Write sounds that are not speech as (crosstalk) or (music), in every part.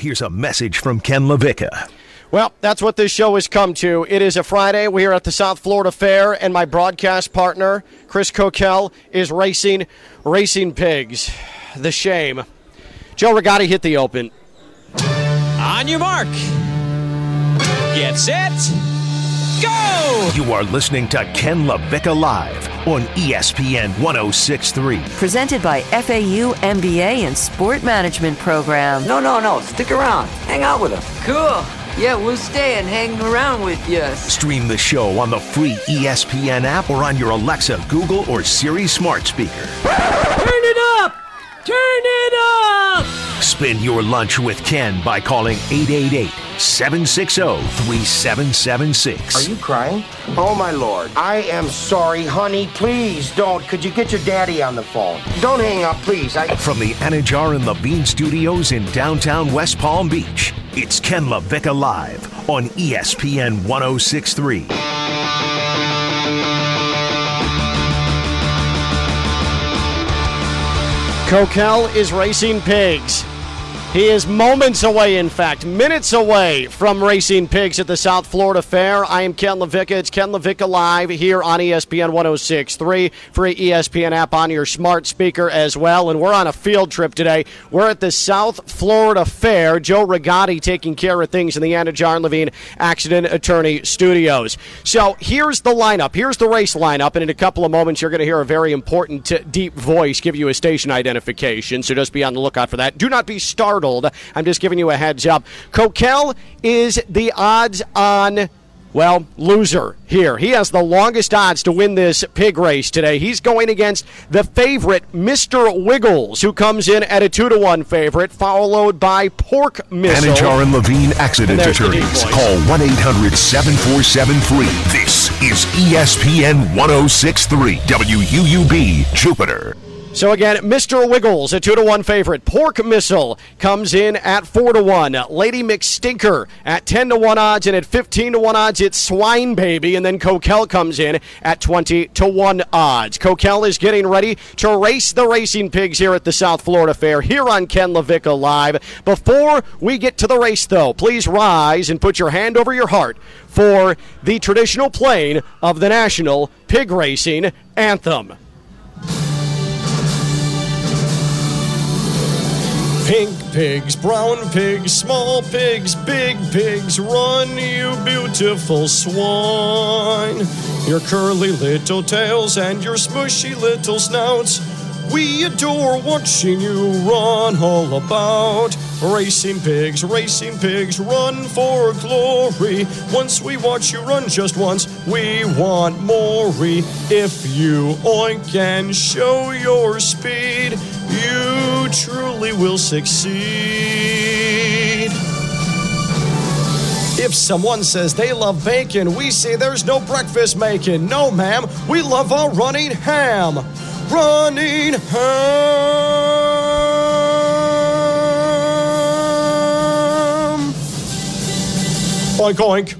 Here's a message from Ken LaVicka. Well, that's what this show has come to. It is a Friday. We are at the South Florida Fair, and my broadcast partner, Chris Kokell, is racing Racing Pigs. The shame. Joe Rigotti hit the open. On your mark. Get set. Go! You are listening to Ken LaVicka Live on ESPN 1063. Presented by FAU MBA and Sport Management Program. No, no, no. Stick around. Hang out with us. Cool. Yeah, we'll stay and hang around with you. Stream the show on the free ESPN app or on your Alexa, Google, or Siri smart speaker. Turn it up! Turn it up! Spend your lunch with Ken by calling 888 760 3776. Are you crying? Oh, my lord. I am sorry, honey. Please don't. Could you get your daddy on the phone? Don't hang up, please. I. From the Anidjar and Levine studios in downtown West Palm Beach, it's Ken LaVicka Live on ESPN 1063. Kokell is racing pigs. He is moments away, in fact, minutes away from racing pigs at the South Florida Fair. I am Ken LaVicka. It's Ken LaVicka Live here on ESPN 1063, free ESPN app on your smart speaker as well. And we're on a field trip today. We're at the South Florida Fair. Joe Rigotti taking care of things in the Anidjar and Levine Accident Attorney Studios. So here's the lineup. Here's the race lineup. And in a couple of moments, you're going to hear a very important uh, deep voice give you a station identification. So just be on the lookout for that. Do not be startled. I'm just giving you a heads up. Kokell is the odds on. Well, loser here. He has the longest odds to win this pig race today. He's going against the favorite, Mr. Wiggles, who comes in at a 2 to 1 favorite, followed by Pork Missile. Anidjar and Levine Accident And there's the deep Attorneys. Call 1 800 747 free. This is ESPN 1063 WUUB Jupiter. So again, Mr. Wiggles, a two to one favorite. Pork Missile comes in at four to one. Lady McStinker at ten to one odds, and at fifteen to one odds, it's Swine Baby, and then Kokell comes in at twenty to one odds. Kokell is getting ready to race the racing pigs here at the South Florida Fair here on Ken LaVicka Live. Before we get to the race, though, please rise and put your hand over your heart for the traditional playing of the national pig racing anthem. Pink pigs, brown pigs, small pigs, big pigs, run, you beautiful swine. Your curly little tails and your smushy little snouts. We adore watching you run all about. Racing pigs, racing pigs, run for glory. Once we watch you run just once, we want more. If you oink and show your speed, you truly will succeed. If someone says they love bacon, we say there's no breakfast making. No, ma'am, we love our running ham. Running home. Oink, oink.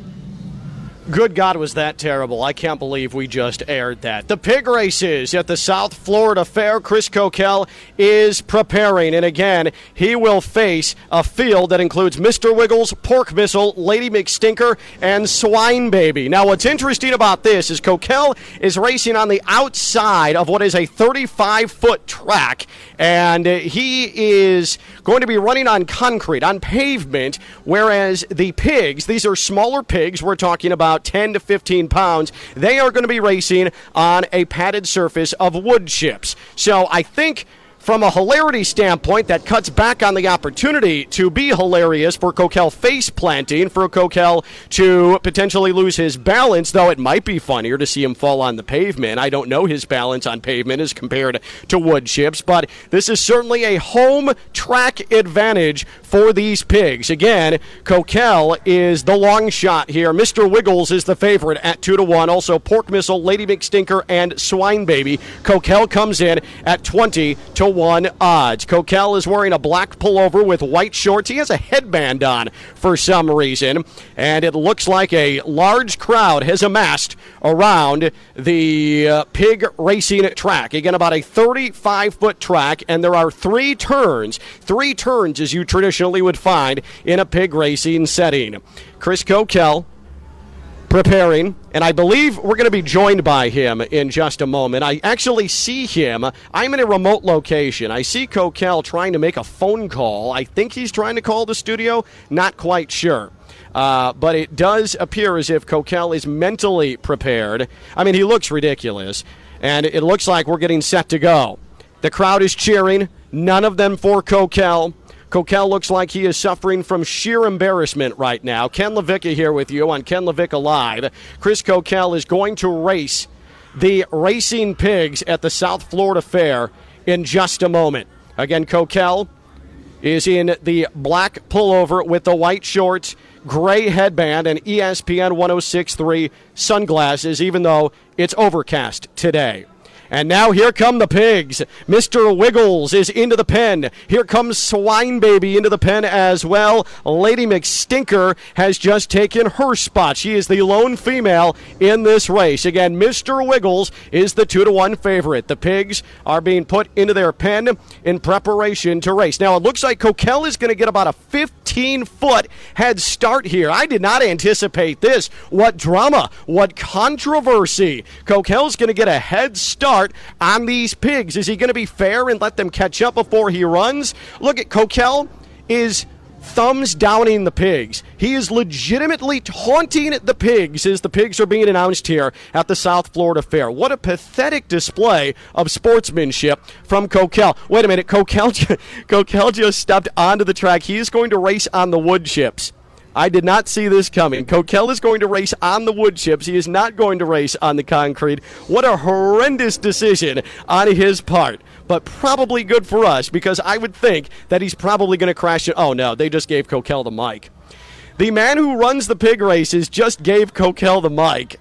Good God, was that terrible? I can't believe we just aired that. The pig races at the South Florida Fair. Chris Kokell is preparing, and again, he will face a field that includes Mr. Wiggles, Pork Missile, Lady McStinker, and Swine Baby. Now, what's interesting about this is Kokell is racing on the outside of what is a 35 foot track, and he is going to be running on concrete, on pavement, whereas the pigs, these are smaller pigs, we're talking about 10 to 15 pounds, they are going to be racing on a padded surface of wood chips. So I think. From a hilarity standpoint, that cuts back on the opportunity to be hilarious for Kokell face planting, for Kokell to potentially lose his balance, though it might be funnier to see him fall on the pavement. I don't know his balance on pavement as compared to wood chips, but this is certainly a home track advantage for these pigs. Again, Kokell is the long shot here. Mr. Wiggles is the favorite at 2 to 1. Also, Pork Missile, Lady McStinker, and Swine Baby. Kokell comes in at 20 to 1 odds. Kokell is wearing a black pullover with white shorts. He has a headband on for some reason, and it looks like a large crowd has amassed around the uh, pig racing track. Again, about a 35 foot track, and there are three turns. Three turns as you traditionally traditionally would find in a pig racing setting. Chris Kokell preparing, and I believe we're going to be joined by him in just a moment. I actually see him. I'm in a remote location. I see Kokell trying to make a phone call. I think he's trying to call the studio. Not quite sure. Uh, but it does appear as if Kokell is mentally prepared. I mean, he looks ridiculous, and it looks like we're getting set to go. The crowd is cheering. None of them for Kokell. Kokell looks like he is suffering from sheer embarrassment right now. Ken LaVicka here with you on Ken LaVicka Live. Chris Kokell is going to race the Racing Pigs at the South Florida Fair in just a moment. Again, Kokell is in the black pullover with the white shorts, gray headband, and ESPN 1063 sunglasses, even though it's overcast today. And now here come the pigs. Mr. Wiggles is into the pen. Here comes Swine Baby into the pen as well. Lady McStinker has just taken her spot. She is the lone female in this race. Again, Mr. Wiggles is the two to one favorite. The pigs are being put into their pen in preparation to race. Now it looks like Kokell is going to get about a 15 foot head start here. I did not anticipate this. What drama, what controversy. Kokell's going to get a head start on these pigs. Is he going to be fair and let them catch up before he runs? Look at Kokell is thumbs downing the pigs. He is legitimately taunting the pigs as the pigs are being announced here at the South Florida Fair. What a pathetic display of sportsmanship from Kokell. Wait a minute, Kokell, (laughs) Kokell just stepped onto the track. He is going to race on the wood chips. I did not see this coming. Kokell is going to race on the wood chips. He is not going to race on the concrete. What a horrendous decision on his part. But probably good for us because I would think that he's probably going to crash it. Oh no, they just gave Kokell the mic. The man who runs the pig races just gave Kokell the mic.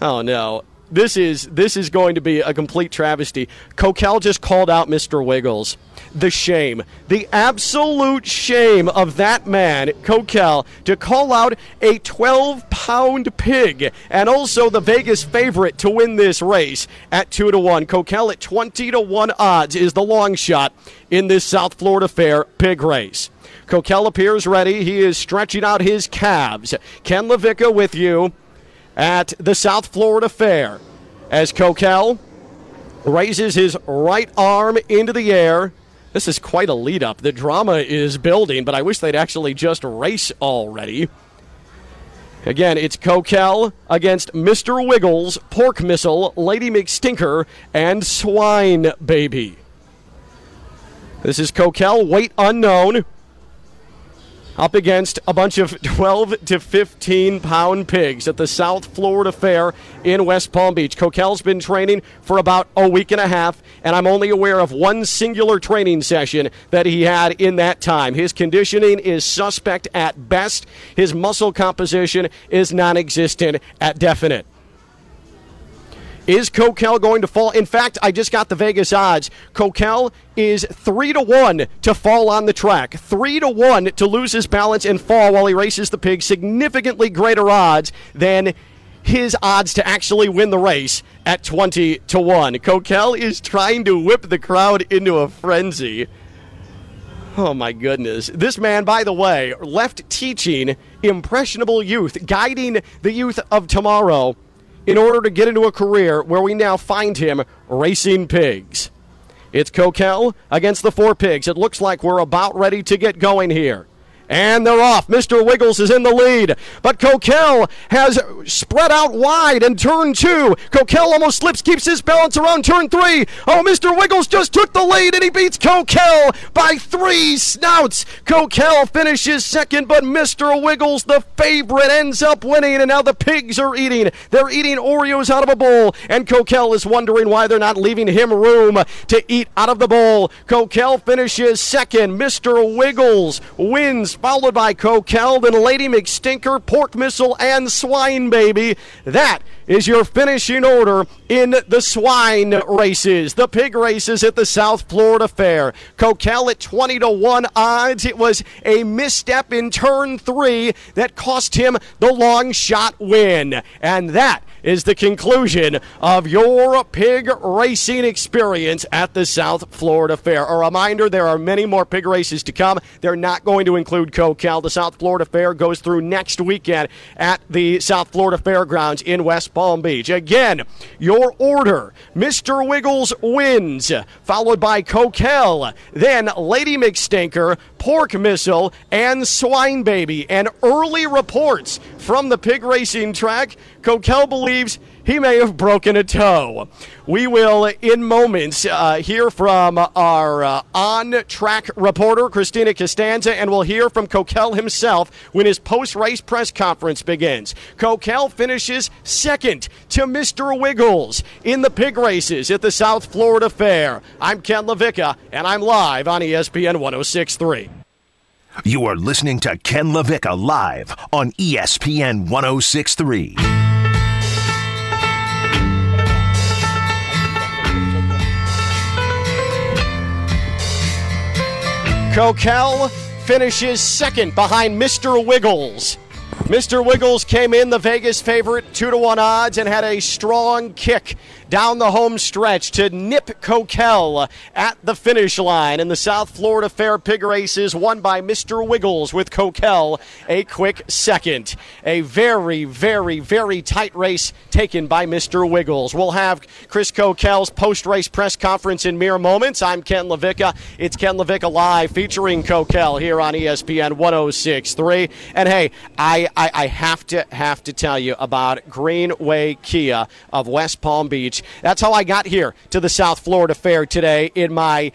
Oh no. This is this is going to be a complete travesty. Kokell just called out Mr. Wiggles. The shame, the absolute shame of that man, Kokell, to call out a 12 pound pig and also the Vegas favorite to win this race at 2 to 1. Kokell at 20 to 1 odds is the long shot in this South Florida Fair pig race. Kokell appears ready. He is stretching out his calves. Ken LaVicka with you at the South Florida Fair as Kokell raises his right arm into the air. This is quite a lead up. The drama is building, but I wish they'd actually just race already. Again, it's Kokell against Mr. Wiggles, Pork Missile, Lady McStinker, and Swine Baby. This is Kokell, weight unknown up against a bunch of (laughs) 12 to 15 pound pigs at the South Florida Fair in West Palm Beach. Kokell's been training for about a week and a half, and I'm only aware of one singular training session that he had in that time. His conditioning is suspect at best, his muscle composition is non existent at definite. Is Kokell going to fall? In fact, I just got the Vegas odds. Kokell is three to one to fall on the track, three to one to lose his balance and fall while he races the pig. Significantly greater odds than his odds to actually win the race at 20 to 1. Kokell is trying to whip the crowd into a frenzy. Oh my goodness. This man, by the way, left teaching impressionable youth, guiding the youth of tomorrow in order to get into a career where we now find him racing pigs. It's Kokell against the four pigs. It looks like we're about ready to get going here. And they're off. Mr. Wiggles is in the lead. But Kokell has spread out wide in turn two. Kokell almost slips, keeps his balance around turn three. Oh, Mr. Wiggles just took the lead and he beats Kokell by three snouts. Kokell finishes second, but Mr. Wiggles, the favorite, ends up winning. And now the pigs are eating. They're eating Oreos out of a bowl. And Kokell is wondering why they're not leaving him room to eat out of the bowl. Kokell finishes second. Mr. Wiggles wins followed by Kokell, then Lady McStinker, Pork Missile, and Swine Baby. That is your finishing order in the swine races, the pig races at the South Florida Fair. Kokell at 20 to 1 odds. It was a misstep in turn three that cost him the long shot win. And that is the conclusion of your pig racing experience at the South Florida Fair. A reminder there are many more pig races to come. They're not going to include Kokell. The South Florida Fair goes through next weekend at the South Florida Fairgrounds in West Palm Beach. Again, your order Mr. Wiggles wins, followed by Kokell, then Lady McStinker, Pork Missile, and Swine Baby. And early reports from the pig racing track, Kokell believes he may have broken a toe. We will, in moments, uh, hear from our uh, on track reporter, Christina Costanza, and we'll hear from Kokell himself when his post race press conference begins. Kokell finishes second to Mr. Wiggles in the pig races at the South Florida Fair. I'm Ken LaVicka, and I'm live on ESPN 1063. You are listening to Ken LaVicka live on ESPN 1063. Kokell finishes second behind Mr. Wiggles. Mr. Wiggles came in the Vegas favorite, two to one odds, and had a strong kick down the home stretch to nip Kokell at the finish line. In the South Florida Fair Pig Races, won by Mr. Wiggles with Kokell a quick second. A very, very, very tight race taken by Mr. Wiggles. We'll have Chris Kokell's post race press conference in mere moments. I'm Ken LaVicka. It's Ken LaVicka Live featuring Kokell here on ESPN 1063. And hey, I, I, I have to have to tell you about Greenway Kia of West Palm Beach. That's how I got here to the South Florida Fair today in my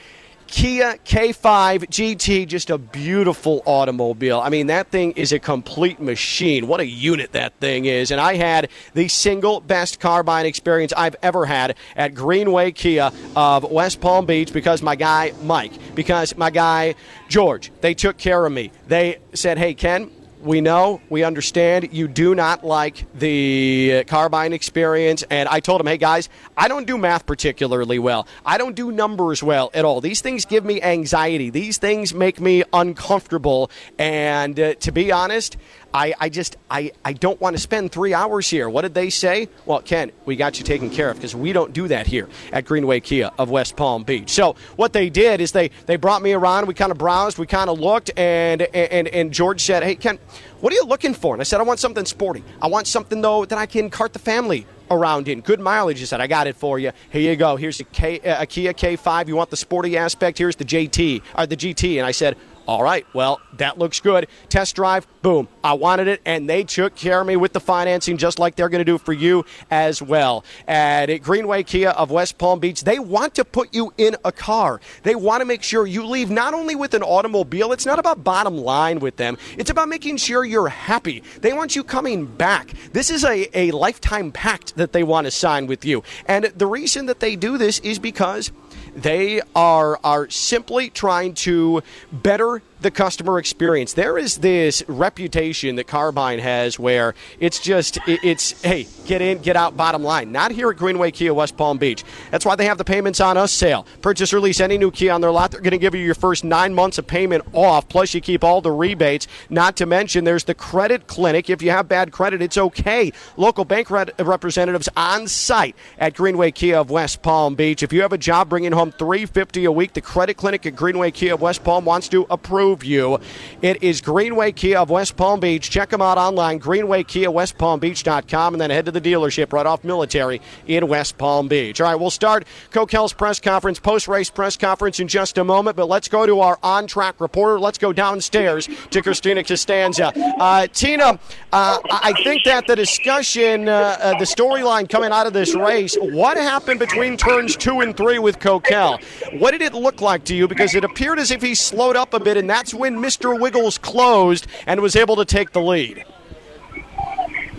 Kia K5 GT, just a beautiful automobile. I mean, that thing is a complete machine. What a unit that thing is. And I had the single best car buying experience I've ever had at Greenway Kia of West Palm Beach because my guy Mike, because my guy George, they took care of me. They said, hey, Ken, we know, we understand you do not like the carbine experience. And I told him, hey guys, I don't do math particularly well. I don't do numbers well at all. These things give me anxiety. These things make me uncomfortable. And uh, to be honest, I, I just I, I don't want to spend three hours here. What did they say? Well, Ken, we got you taken care of because we don't do that here at Greenway Kia of West Palm Beach. So what they did is they they brought me around. We kind of browsed, we kind of looked, and and and George said, "Hey, Ken, what are you looking for?" And I said, "I want something sporty. I want something though that I can cart the family." Around in good mileage, he said, "I got it for you. Here you go. Here's a, K, uh, a Kia K5. You want the sporty aspect? Here's the JT or the GT." And I said, all right, well, that looks good. Test drive, boom. I wanted it, and they took care of me with the financing, just like they're going to do for you as well. At Greenway Kia of West Palm Beach, they want to put you in a car. They want to make sure you leave not only with an automobile, it's not about bottom line with them, it's about making sure you're happy. They want you coming back. This is a, a lifetime pact that they want to sign with you. And the reason that they do this is because they are are simply trying to better the customer experience. There is this reputation that Carbine has where it's just it's hey get in get out bottom line. Not here at Greenway Kia West Palm Beach. That's why they have the payments on us sale. Purchase or lease any new Kia on their lot. They're going to give you your first nine months of payment off. Plus you keep all the rebates. Not to mention there's the credit clinic. If you have bad credit, it's okay. Local bank representatives on site at Greenway Kia of West Palm Beach. If you have a job bringing home 350 a week, the credit clinic at Greenway Kia of West Palm wants to approve you. It is Greenway Kia of West Palm Beach. Check them out online, greenwaykiawestpalmbeach.com, and then head to the dealership right off Military in West Palm Beach. All right, we'll start Kokell's press conference, post race press conference in just a moment, but let's go to our on track reporter. Let's go downstairs to Christina Costanza. Uh, Tina, uh, I think that the discussion, uh, uh, the storyline coming out of this race, what happened between turns two and three with Kokell? What did it look like to you? Because it appeared as if he slowed up a bit, and that's when Mr. Wiggles closed and was able to take the lead.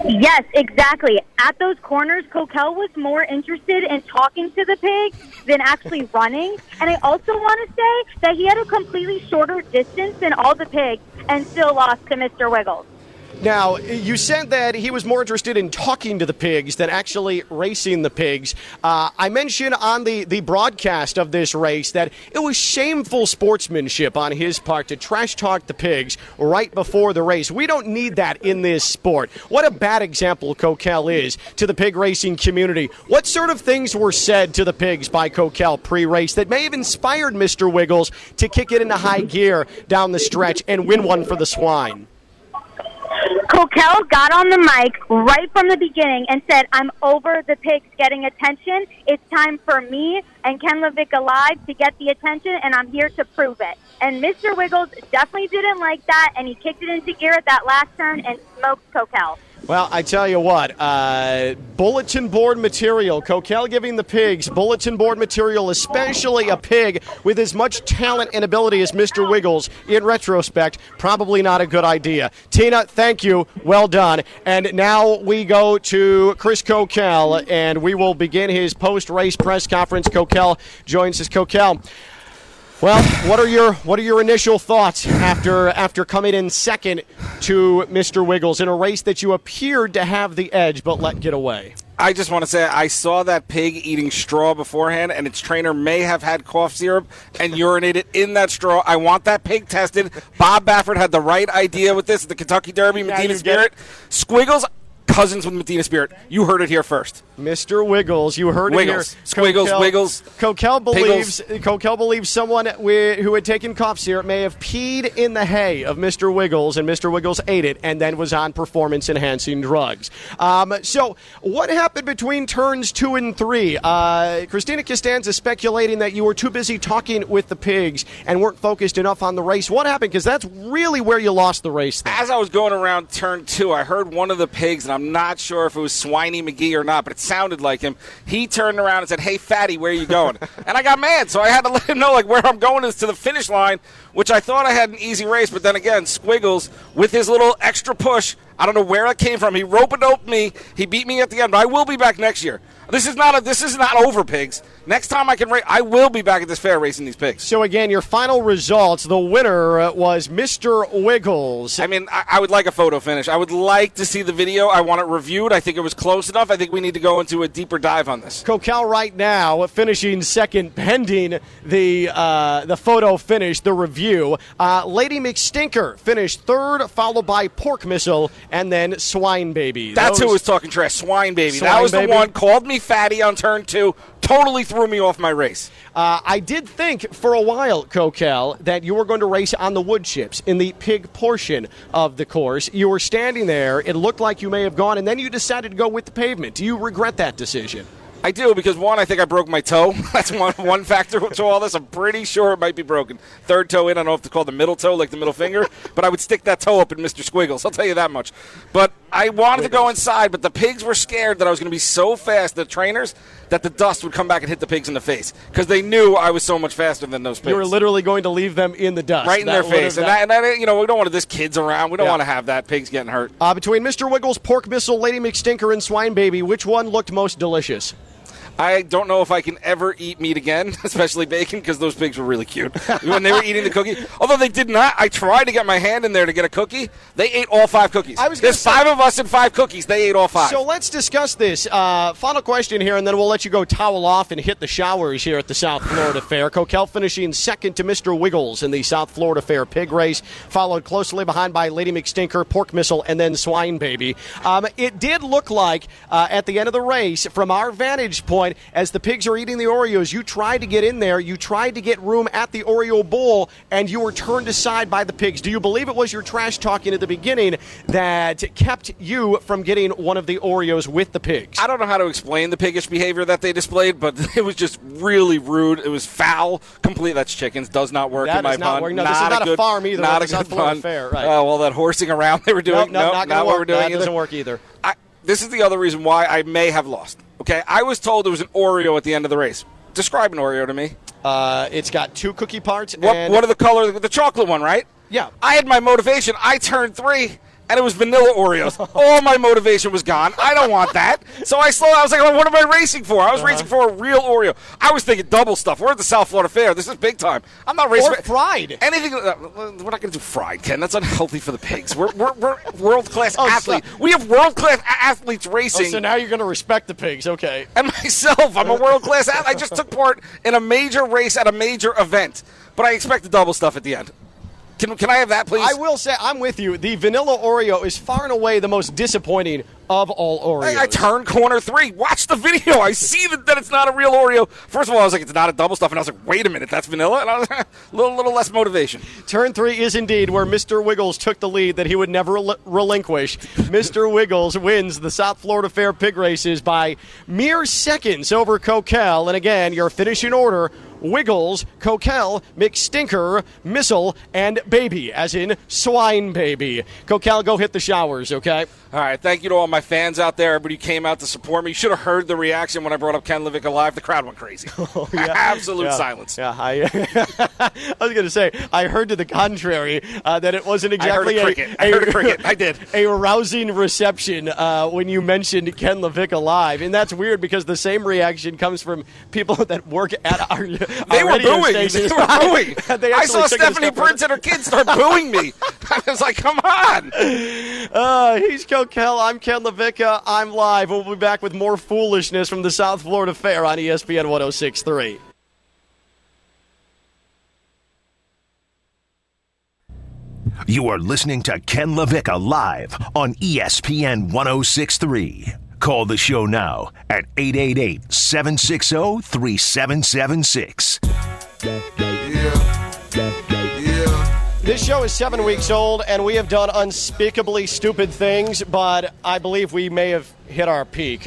Yes, exactly. At those corners, Kokell was more interested in talking to the pig than actually running. And I also want to say that he had a completely shorter distance than all the pigs and still lost to Mr. Wiggles. Now, you said that he was more interested in talking to the pigs than actually racing the pigs. Uh, I mentioned on the, the broadcast of this race that it was shameful sportsmanship on his part to trash talk the pigs right before the race. We don't need that in this sport. What a bad example Kokell is to the pig racing community. What sort of things were said to the pigs by Kokell pre race that may have inspired Mr. Wiggles to kick it into high gear down the stretch and win one for the swine? Kokell got on the mic right from the beginning and said, I'm over the pigs getting attention. It's time for me and Ken LaVicka Live to get the attention, and I'm here to prove it. And Mr. Wiggles definitely didn't like that, and he kicked it into gear at that last turn and smoked Kokell. Well, I tell you what, uh, bulletin board material. Kokell giving the pigs bulletin board material, especially a pig with as much talent and ability as Mr. Wiggles. In retrospect, probably not a good idea. Tina, thank you. Well done. And now we go to Chris Kokell, and we will begin his post-race press conference. Kokell joins us. Kokell. Well, what are your what are your initial thoughts after after coming in second to Mr. Wiggles in a race that you appeared to have the edge but let get away? I just want to say I saw that pig eating straw beforehand, and its trainer may have had cough syrup and urinated in that straw. I want that pig tested. Bob Baffert had the right idea with this. The Kentucky Derby, Now Medina Spirit, Squiggles, cousins with Medina Spirit. You heard it here first. Mr. Wiggles, you heard Wiggles. it here. Squiggles, Kokell- Wiggles, Kokell believes Kokell believes someone who had taken cough syrup may have peed in the hay of Mr. Wiggles, and Mr. Wiggles ate it and then was on performance enhancing drugs. Um, so, what happened between turns two and three? Uh, Christina Costanza speculating that you were too busy talking with the pigs and weren't focused enough on the race. What happened? Because that's really where you lost the race. Then. As I was going around turn two, I heard one of the pigs, and I'm not sure if it was Swiney McGee or not, but it sounded like him. He turned around and said, "Hey, fatty, where are you going?" (laughs) and I got mad, so I had to let him know like where I'm going is to the finish line, which I thought I had an easy race, but then again, Squiggles with his little extra push. I don't know where it came from. He rope a doped me. He beat me at the end, but I will be back next year. This is not a, this is not over, pigs. Next time I can race, I will be back at this fair racing these pigs. So again, your final results. The winner uh, was Mr. Wiggles. I mean, I, I would like a photo finish. I would like to see the video. I want it reviewed. I think it was close enough. I think we need to go into a deeper dive on this. Kokell right now finishing second, pending the uh, the photo finish, the review. Uh, Lady McStinker finished third, followed by Pork Missile, and then Swine Baby. That's who was talking trash. Swine baby. Swine that was baby. the one. Called me fatty on turn two. Totally threw me off my race. Uh, I did think for a while, Kokell, that you were going to race on the wood chips in the pig portion of the course. You were standing there. It looked like you may have gone, and then you decided to go with the pavement. Do you regret that decision? I do because one, I think I broke my toe. (laughs) That's one one factor to all this. I'm pretty sure it might be broken. Third toe in. I don't know if to call the middle toe like the middle finger, (laughs) but I would stick that toe up in Mr. Squiggles. I'll tell you that much. But I wanted to go inside, but the pigs were scared that I was going to be so fast, the trainers, that the dust would come back and hit the pigs in the face because they knew I was so much faster than those pigs. You were literally going to leave them in the dust. right in That their face, and, that, and that, you know, we don't want this kids around. We don't Yeah. want to have that pigs getting hurt. Uh, between Mr. Wiggles, Pork Missile, Lady McStinker, and Swine Baby, which one looked most delicious? I don't know if I can ever eat meat again, (laughs) especially bacon, because those pigs were really cute when they were eating the cookie. Although they did not, I tried to get my hand in there to get a cookie. They ate all five cookies. I was There's say- five of us and five cookies. They ate all five. So let's discuss this. Uh, final question here, and then we'll let you go towel off and hit the showers here at the South Florida Fair. Kokell finishing second to Mr. Wiggles in the South Florida Fair pig race, followed closely behind by Lady McStinker, Pork Missile, and then Swine Baby. Um, it did look like uh, at the end of the race, from our vantage point, as the pigs are eating the Oreos, you tried to get in there, you tried to get room at the Oreo bowl, and you were turned aside by the pigs. Do you believe it was your trash talking at the beginning that kept you from getting one of the Oreos with the pigs? I don't know how to explain the piggish behavior that they displayed, but (laughs) it was just really rude. It was foul. Complete. That's chickens. Does not work That in my not pun. No, this is not a good- farm either. Not a at the South good pun. Fair, right. Oh well, that horsing around they were doing. Nope, nope, Nope, not gonna what work. we're doing That either. doesn't work either. I, this is the other reason why I may have lost. Okay, I was told it was an Oreo at the end of the race. Describe an Oreo to me. Uh, it's got two cookie parts. What, and what are the color? The chocolate one, right? Yeah. I had my motivation. I turned three, and it was vanilla Oreos. All my motivation was gone. I don't want that. So I slowed. I was like, well, what am I racing for? I was racing for a real Oreo. I was thinking double stuff. We're at the South Florida Fair. This is big time. I'm not racing Or for- fried. Anything. Uh, we're not going to do fried, Ken. That's unhealthy for the pigs. We're, we're, we're world class Oh, so- athletes. We have world class athletes Oh, racing. so now you're going to respect the pigs. Okay. and myself. I'm a world class athlete. I just took part in a major race at a major event, but I expect the double stuff at the end. Can, can I have that, please? I will say, I'm with you. The vanilla Oreo is far and away the most disappointing of all Oreos. I, I turned corner three. Watch the video. I (laughs) see that, that it's not a real Oreo. First of all, I was like, it's not a double stuff, and I was like, wait a minute, that's vanilla. And I was (laughs) a little, little less motivation. Turn three is indeed where Mr. Wiggles took the lead that he would never rel- relinquish. (laughs) Mr. Wiggles wins the South Florida Fair pig races by mere seconds over Kokell. And again, your finishing order Wiggles, Kokell, McStinker, Missile, and Baby, as in Swine Baby. Kokell, go hit the showers, okay? All right, thank you to all my fans out there. Everybody came out to support me. You should have heard the reaction when I brought up Ken LaVicka Live. The crowd went crazy. (laughs) Oh, Yeah. (laughs) Absolute silence. Yeah, I, (laughs) I was going to say, I heard to the contrary uh, that it wasn't I heard exactly a cricket. I heard a cricket. I did. a rousing reception uh, when you mentioned Ken LaVicka Live, and that's weird because the same reaction comes from people that work at our, They were booing. stations. They were (laughs) booing. They I saw took it a Stephanie Prince and her kids start booing me. (laughs) I was like, come on. Uh, he's Kokell. I'm Ken LaVicka. I'm live. We'll be back with more foolishness from the South Florida Fair on ESPN 1063. You are listening to Ken LaVicka live on ESPN 1063. Call the show now at 888 760 3776. This show is seven weeks old, and we have done unspeakably stupid things, but I believe we may have hit our peak.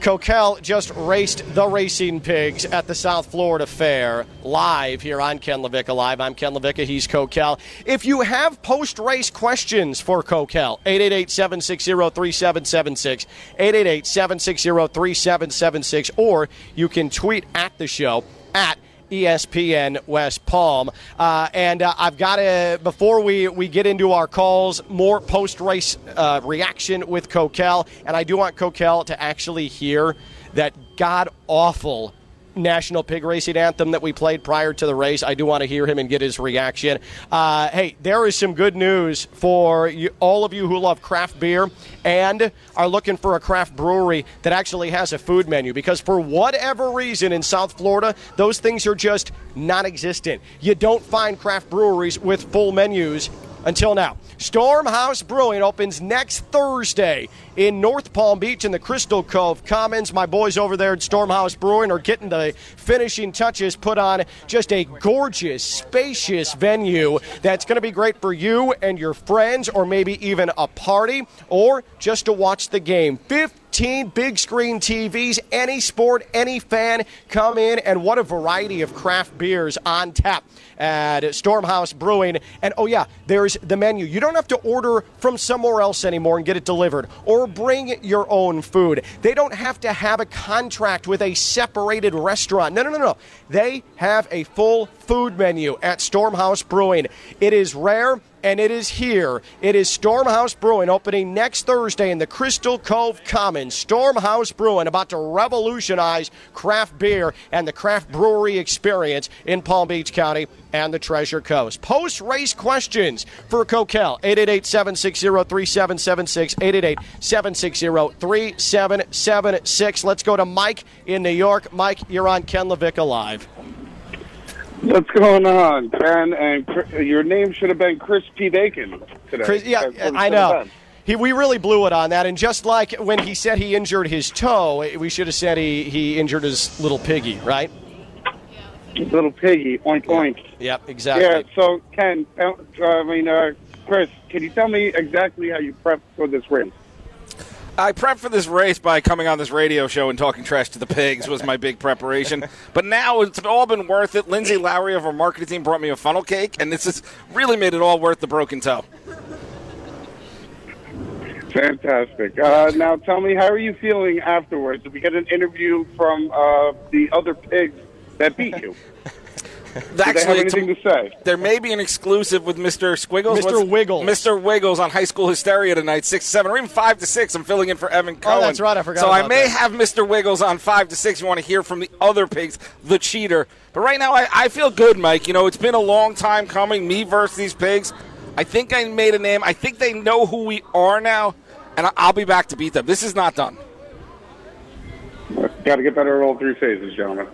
Kokell just raced the racing pigs at the South Florida Fair live here on Ken LaVicka Live. I'm Ken LaVicka. He's Kokell. If you have post race questions for Kokell, 888 760 3776, 888 760 3776, or you can tweet at the show at ESPN West Palm. Uh, and uh, I've got to, before we, we get into our calls, more post race uh, reaction with Kokell. And I do want Kokell to actually hear that god awful national pig racing anthem that we played prior to the race. I do want to hear him and get his reaction. Uh, hey, there is some good news for you, all of you who love craft beer and are looking for a craft brewery that actually has a food menu because for whatever reason in South Florida, those things are just non existent. You don't find craft breweries with full menus until now. Stormhouse Brewing opens next Thursday in North Palm Beach in the Crystal Cove Commons. My boys over there at Stormhouse Brewing are getting the finishing touches put on just a gorgeous, spacious venue that's going to be great for you and your friends, or maybe even a party, or just to watch the game. 15 big screen TVs, any sport, any fan, come in, and what a variety of craft beers on tap at Stormhouse Brewing. And oh, yeah, there's the menu. You don't have to order from somewhere else anymore and get it delivered or bring your own food. They don't have to have a contract with a separated restaurant. No, no, no, no. They have a full food menu at Stormhouse Brewing. It is rare and it is here. It is Stormhouse Brewing opening next Thursday in the Crystal Cove Commons. Stormhouse Brewing about to revolutionize craft beer and the craft brewery experience in Palm Beach County and the Treasure Coast. Post race questions for Kokell 888 760 3776 888 760 3776. Let's go to Mike in New York. Mike, you're on Ken LaVicka Live. What's going on, Ken? And Cr- your name should have been Chris P. Bacon today. Chris, yeah, I know. He, we really blew it on that, and just like when he said he injured his toe, we should have said he, he injured his little piggy, right? Little piggy, oink oink. Yep, exactly. Yeah. So, Ken, I mean, uh, Chris, can you tell me exactly how you prepped for this race? I prepped for this race by coming on this radio show and talking trash to the pigs was my big preparation. (laughs) But now it's all been worth it. Lindsay Lowry of our marketing team brought me a funnel cake, and this has really made it all worth the broken toe. Fantastic. Uh, now, tell me, how are you feeling afterwards? Did we get an interview from uh, the other pigs that beat you? (laughs) they have Actually, anything to say? There may be an exclusive with Mr. Squiggles. Mr. What's- Wiggles. Mr. Wiggles on High School Hysteria tonight, 6 to 7, or even 5 to 6. I'm filling in for Evan Cohen. Oh, that's right, I forgot So I may that. have Mr. Wiggles on 5 to 6. You want to hear from the other pigs, the cheater. But right now, I, I feel good, Mike. You know, it's been a long time coming, me versus these pigs. I think I made a name. I think they know who we are now, and I'll be back to beat them. This is not done. Got to get better at all three phases, gentlemen.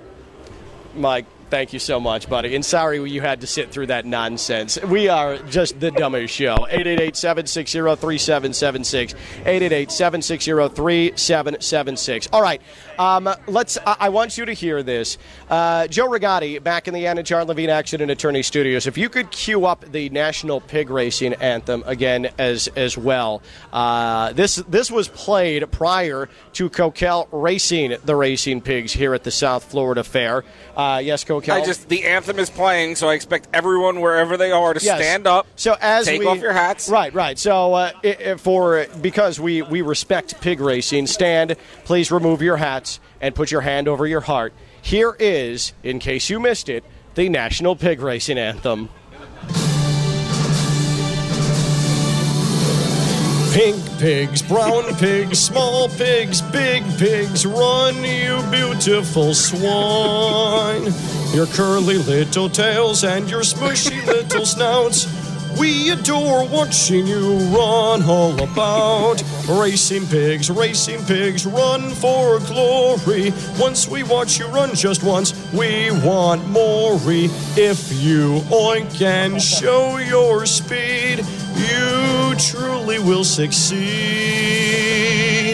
Mike, thank you so much, buddy. And sorry you had to sit through that nonsense. We are just the dumbest show. 888 760 3776. 888 760 3776. All right, um, let's. I, I want you to hear this. Uh, Joe Rigotti, back in the Anidjar and Levine Accident Attorney Studios, if you could cue up the National Pig Racing Anthem again as as well. Uh, this, this was played prior to Kokell racing the racing pigs here at the South Florida Fair. Uh, yes, Kokell. I just the anthem is playing, so I expect everyone wherever they are to Yes. stand up. So as take we, off your hats. Right, right. So uh, i i- for because we we respect pig racing, stand. Please remove your hats and put your hand over your heart. Here is, in case you missed it, the national pig racing anthem. Pink pigs, brown pigs, small pigs, big pigs, run, you beautiful swine. Your curly little tails and your smushy little snouts. We adore watching you run all about. Racing pigs, racing pigs, run for glory. Once we watch you run just once, we want more. If you oink and show your speed, you truly will succeed.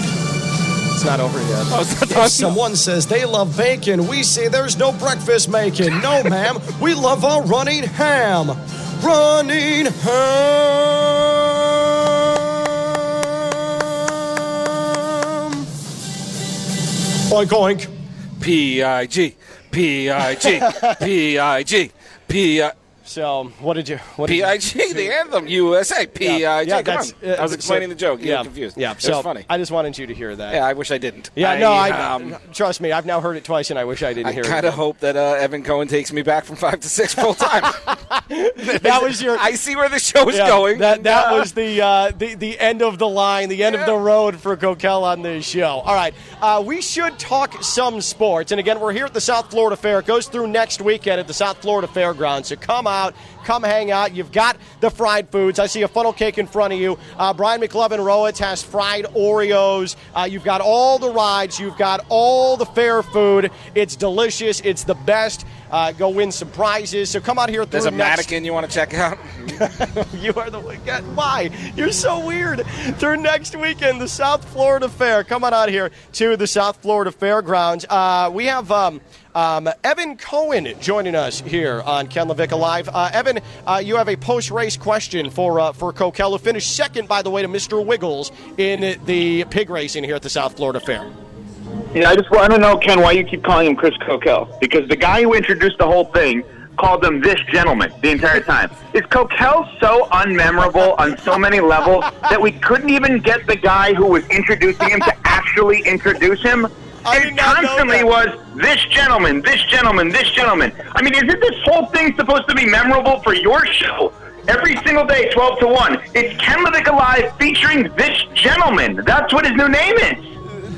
It's not over yet. Oh, If someone says they love bacon, we say there's no breakfast making. No, ma'am, we love our running ham. Running ham. Oink oink. P I G P I G P I G P I So, what did you? What did P you- I G the anthem USA P I G. Yeah, Come on, uh, I was so- explaining the joke. You yeah, confused. Yeah, it so funny. I just wanted you to hear that. yeah, I wish I didn't. Yeah, no, I, um, trust me. I've now heard it twice, and I wish I didn't I hear it. I kind of hope that uh, Evan Cohen takes me back from five to six full time. (laughs) (laughs) that was your. I see where the show is Yeah, going. That that Uh, was the uh, the the end of the line, the end of the road for Kokell on this show. All right, uh, we should talk some sports, and again, we're here at the South Florida Fair. It goes through next weekend at the South Florida Fairgrounds. So come out, come hang out. You've got the fried foods. I see a funnel cake in front of you. Uh, Brian McLovin Rowitz has fried Oreos. Uh, you've got all the rides. You've got all the fair food. It's delicious. It's the best. Uh, go win some prizes. So come out here. There's a mannequin you want to check out. (laughs) you are the why? You're so weird. Through next weekend, the South Florida Fair. Come on out here to the South Florida Fairgrounds. Uh, we have um, um, Evan Cohen joining us here on Ken LaVicka Live. Uh, Evan, uh, you have a post-race question for uh, for Kokell, who finished second, by the way, to Mr. Wiggles in the pig racing here at the South Florida Fair. Yeah, I just I don't know, Ken, why you keep calling him Chris Kokell? Because the guy who introduced the whole thing called him this gentleman the entire time. Is Kokell so unmemorable on so many levels that we couldn't even get the guy who was introducing him to actually introduce him? did It constantly was this gentleman, this gentleman, this gentleman. I mean, isn't this whole thing supposed to be memorable for your show? Every single day, 12 to 1. It's Ken LaVicka Live featuring this gentleman. That's what his new name is.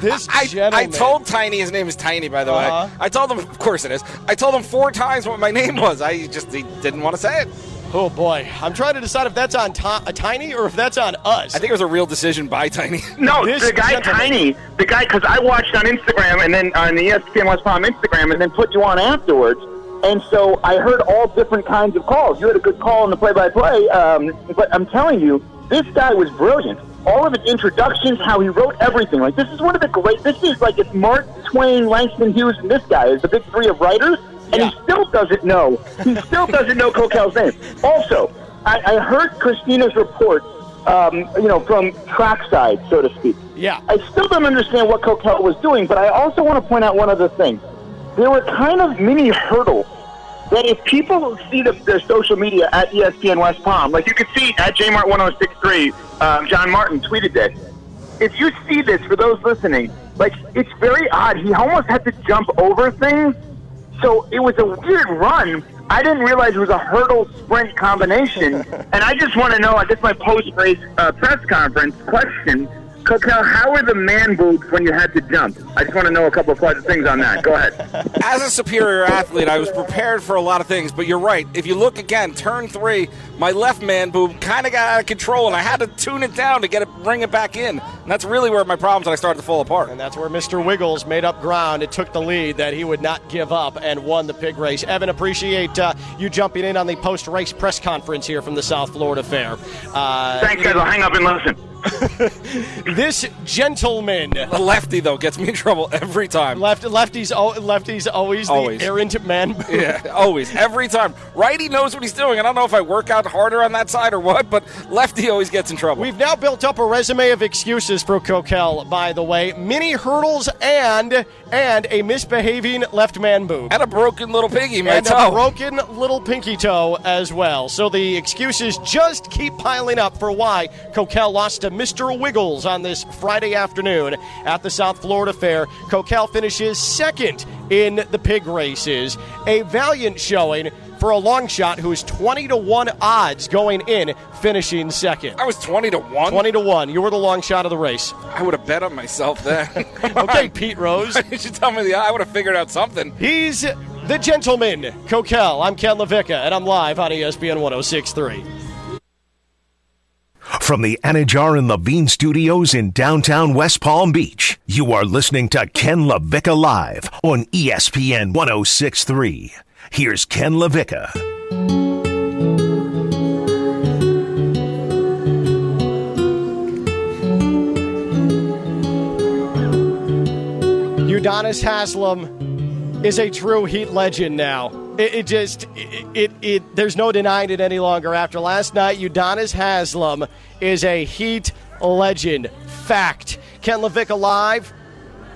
This I, I told Tiny, his name is Tiny, by the Uh-huh. way. I told him, of course it is. I told him four times what my name was. I just he didn't want to say it. Oh boy, I'm trying to decide if that's on to- a Tiny or if that's on us. I think it was a real decision by Tiny. (laughs) No, This the guy gentleman- Tiny, the guy, because I watched on Instagram and then on the ESPN West Palm Instagram and then put you on afterwards. And so I heard all different kinds of calls. You had a good call in the play-by-play, um, but I'm telling you, this guy was brilliant. All of his introductions, how he wrote everything. Like this is one of the great. This is like it's Mark Twain, Langston Hughes, and this guy is the big three of writers, and Yeah. he still doesn't know. He still doesn't know Kokell's name. Also, I, I heard Christina's report. Um, you know, from trackside, so to speak. Yeah. I still don't understand what Kokell was doing, but I also want to point out one other thing. There were kind of mini hurdles that if people see the, their social media at ESPN West Palm, like you could see at JMart1063, um, John Martin tweeted this. If you see this, for those listening, like it's very odd. He almost had to jump over things, so it was a weird run. I didn't realize it was a hurdle sprint combination. (laughs) and I just want to know, I guess my post race uh, press conference question Kokell, how were the man boobs when you had to jump? I just want to know a couple of things on that. Go ahead. (laughs) As a superior athlete, I was prepared for a lot of things, but you're right. If you look again, turn three, my left man boob kind of got out of control, and I had to tune it down to get it, bring it back in. And that's really where my problems I started to fall apart. And that's where Mr. Wiggles made up ground. It took the lead that he would not give up and won the pig race. Evan, appreciate uh, you jumping in on the post race press conference here from the South Florida Fair. Uh, Thanks, guys. I'll hang up and listen. This gentleman, the lefty though, gets me in trouble every time. Left, lefty's, lefty's always, always. the errant man. (laughs) yeah, always, every time. Righty knows what he's doing. I don't know if I work out harder on that side or what, but lefty always gets in trouble. We've now built up a resume of excuses for Kokell. By the way, mini hurdles and and a misbehaving left man boob and a broken little piggy, my and toe. a broken little pinky toe as well. So the excuses just keep piling up for why Kokell lost to Mr. Wiggles on this Friday afternoon at the South Florida Fair. Kokell finishes second in the pig races. A valiant showing for a long shot who is 20 to 1 odds going in, finishing second. I was 20 to 1? 20 to 1. You were the long shot of the race. I would have bet on myself then. (laughs) (laughs) okay, Pete Rose. (laughs) you should tell me the I would have figured out something. He's the gentleman, Kokell. I'm Ken LaVicka, and I'm live on ESPN 1063. From the Anidjar and Levine studios in downtown West Palm Beach, you are listening to Ken LaVicka Live on ESPN 1063. Here's Ken LaVicka. Udonis Haslem is a true Heat legend now. It, it just it, it, it there's no denying it any longer. After last night, Udonis Haslem is a Heat legend. Fact. Ken LaVicka Live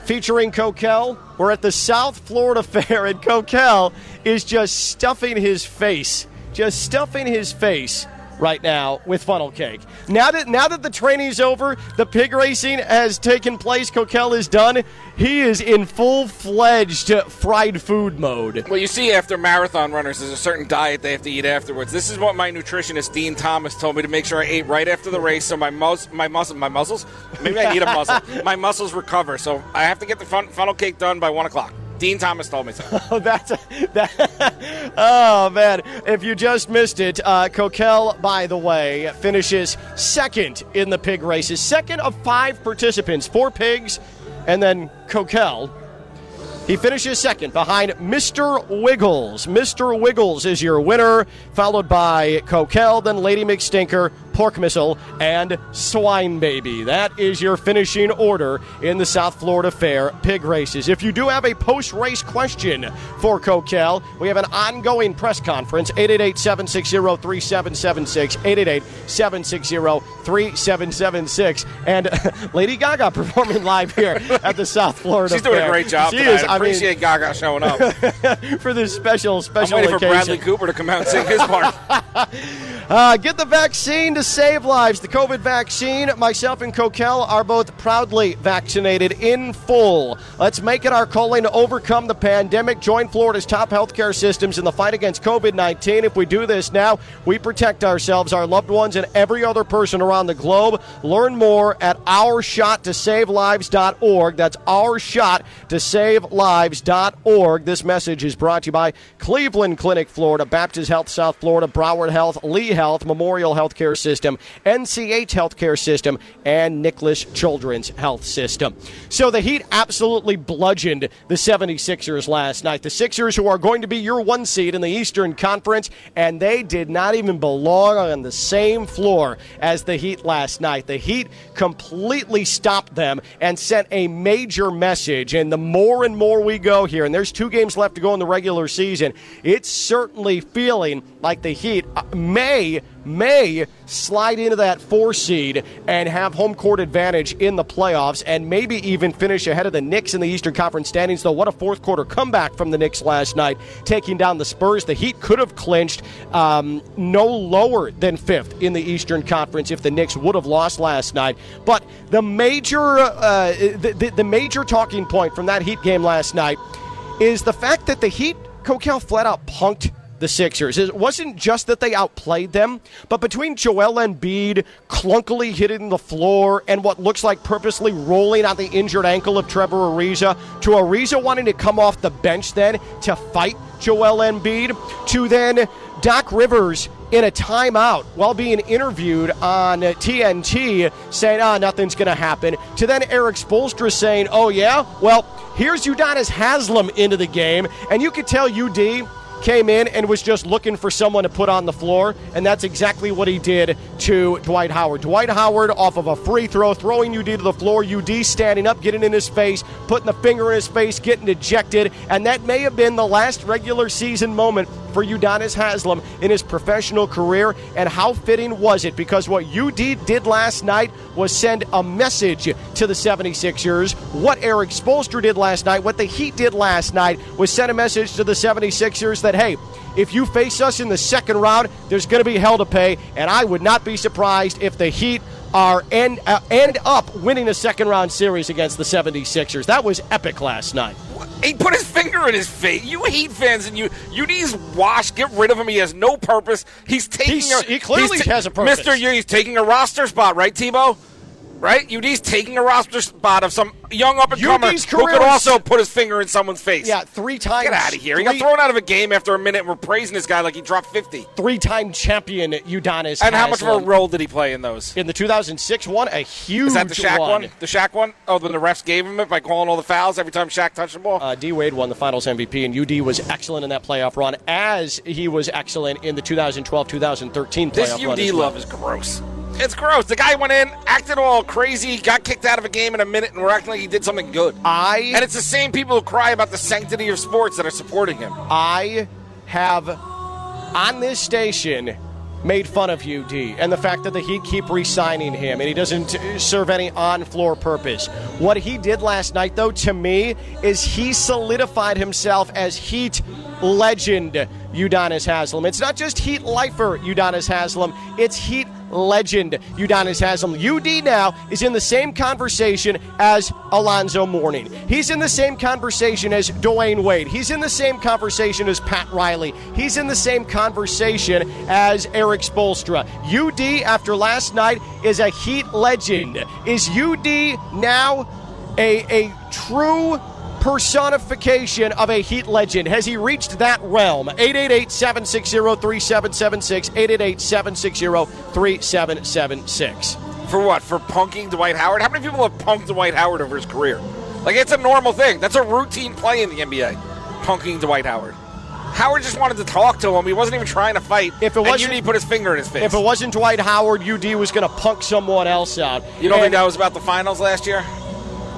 featuring Kokell. We're at the South Florida (laughs) Fair, and Kokell is just stuffing his face, just stuffing his face right now with funnel cake. Now that now that the training's over, the pig racing has taken place, Kokell is done. He is in full fledged fried food mode. Well, you see, after marathon runners, there's a certain diet they have to eat afterwards. This is what my nutritionist Dean Thomas told me to make sure I ate right after the race, so my mus- my muscle my muscles maybe I need a muscle (laughs) my muscles recover. So I have to get the fun- funnel cake done by one o'clock. Dean Thomas told me so. (laughs) Oh, that's a, that. (laughs) oh man! If you just missed it, uh, Kokell, by the way, finishes second in the pig races. Second of five participants, four pigs, and then Kokell. He finishes second behind Mr. Wiggles. Mr. Wiggles is your winner, followed by Kokell, then Lady McStinker, Pork Missile, and Swine Baby. That is your finishing order in the South Florida Fair pig races. If you do have a post race question for Kokell, we have an ongoing press conference 888 760 3776. 888 760 3776. And (laughs) Lady Gaga performing live here at the South Florida She's doing a great job. She tonight. is. I appreciate I mean, Gaga showing up (laughs) for this special special. I'm waiting occasion. for Bradley Cooper to come out and sing his part. (laughs) uh, get the vaccine to save lives. The COVID vaccine. Myself and Kokell are both proudly vaccinated in full. Let's make it our calling to overcome the pandemic. Join Florida's top healthcare systems in the fight against COVID 19. If we do this now, we protect ourselves, our loved ones, and every other person around the globe. Learn more at ourshottosavelives.org. That's ourshottosavelives.org. This message is brought to you by Cleveland Clinic, Florida, Baptist Health, South Florida, Broward Health, Lee Health, Memorial Healthcare System, NCH Healthcare System, and Nicklaus Children's Health System. So the Heat absolutely bludgeoned the 76ers last night. The Sixers, who are going to be your one seed in the Eastern Conference, and they did not even belong on the same floor as the Heat last night. The Heat completely stopped them and sent a major message. And the more and more we go here, and there's two games left to go in the regular season, it's certainly feeling like the Heat may may slide into that four seed and have home court advantage in the playoffs and maybe even finish ahead of the Knicks in the Eastern Conference standings. Though, what a fourth quarter comeback from the Knicks last night, taking down the Spurs. The Heat could have clinched um, no lower than fifth in the Eastern Conference if the Knicks would have lost last night. But the major, uh, the, the, the major talking point from that Heat game last night is the fact that the Heat, Kokell flat out punked the Sixers. It wasn't just that they outplayed them, but between Joel Embiid clunkily hitting the floor and what looks like purposely rolling on the injured ankle of Trevor Ariza, to Ariza wanting to come off the bench then to fight Joel Embiid, to then Doc Rivers in a timeout while being interviewed on TNT saying, ah, nothing's going to happen, to then Erik Spoelstra saying, oh, yeah? Well, here's Udonis Haslem into the game, and you could tell UD came in and was just looking for someone to put on the floor, and that's exactly what he did to Dwight Howard. Dwight Howard off of a free throw, throwing UD to the floor, UD standing up, getting in his face, putting the finger in his face, getting ejected, and that may have been the last regular season moment for Udonis Haslem in his professional career, and how fitting was it? Because what UD did last night was send a message to the 76ers. What Erik Spoelstra did last night, what the Heat did last night, was send a message to the 76ers that, hey, if you face us in the second round, there's going to be hell to pay, and I would not be surprised if the Heat are end, uh, end up winning a second round series against the 76ers. That was epic last night. He put his finger in his face. You Heat fans and you you need to wash. Get rid of him. He has no purpose. He's taking. He's, a, he clearly ta- has a purpose. Mister, he's taking a roster spot, right, Tebow? Right? UD's taking a roster spot of some young up and comer who could also put his finger in someone's face. Yeah, three times. Get out of here. He got thrown out of a game after a minute, and we're praising this guy like he dropped 50. Three-time champion Udonis. And how much of a role did he play in those? in the 2006 one? A huge Is that the Shaq one. one? The Shaq one? Oh, when the refs gave him it by calling all the fouls every time Shaq touched the ball? Uh, D Wade won the Finals MVP, and UD was excellent in that playoff run, as he was excellent in the 2012-2013 playoff This run. UD as well. love is gross. It's gross. The guy went in, acted all crazy, got kicked out of a game in a minute, and we're acting like he did something good. I And it's the same people who cry about the sanctity of sports that are supporting him. I have on this station made fun of UD and the fact that the Heat keep re-signing him and he doesn't serve any on-floor purpose. What he did last night, though, to me, is he solidified himself as Heat legend Udonis Haslem. It's not just Heat lifer Udonis Haslem, it's Heat legend Udonis Haslem. UD now is in the same conversation as Alonzo Mourning. He's in the same conversation as Dwyane Wade. He's in the same conversation as Pat Riley. He's in the same conversation as Erik Spoelstra. UD, after last night, is a Heat legend. Is UD now a, a true personification of a Heat legend. Has he reached that realm? 888 760 3776. 888 760 3776. For what? For punking Dwight Howard? How many people have punked Dwight Howard over his career? Like, it's a normal thing. That's a routine play in the NBA, punking Dwight Howard. Howard just wanted to talk to him. He wasn't even trying to fight. If it wasn't- UD put his finger in his face. If it wasn't Dwight Howard, UD was going to punk someone else out. you don't And- think that was about the finals last year?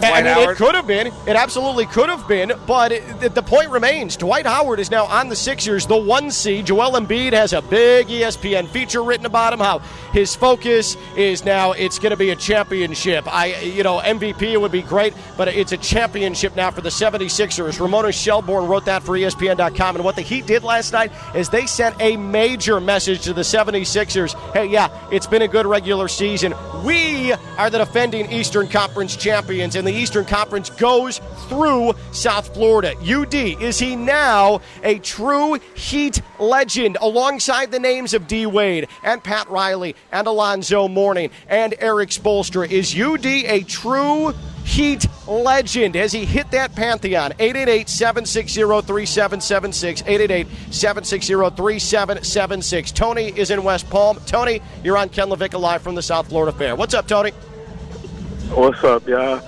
I mean, Howard? it could have been. It absolutely could have been. But it, the point remains: Dwight Howard is now on the Sixers, the one seed. Joel Embiid has a big ESPN feature written about him. How his focus is now it's going to be a championship. I, you know, MVP would be great, but it's a championship now for the 76ers. Ramona Shelburne wrote that for ESPN.com. And what the Heat did last night is they sent a major message to the 76ers. Hey, yeah, it's been a good regular season. We are the defending Eastern Conference champions, and the Eastern Conference goes through South Florida. UD, is he now a true Heat legend alongside the names of D Wade and Pat Riley and Alonzo Mourning and Erik Spoelstra? Is UD a true Heat legend as he hit that pantheon. 888 760 3776. 888 760 3776. Tony is in West Palm. Tony, you're on Ken LaVicka live from the South Florida Fair. What's up, Tony? What's up, y'all?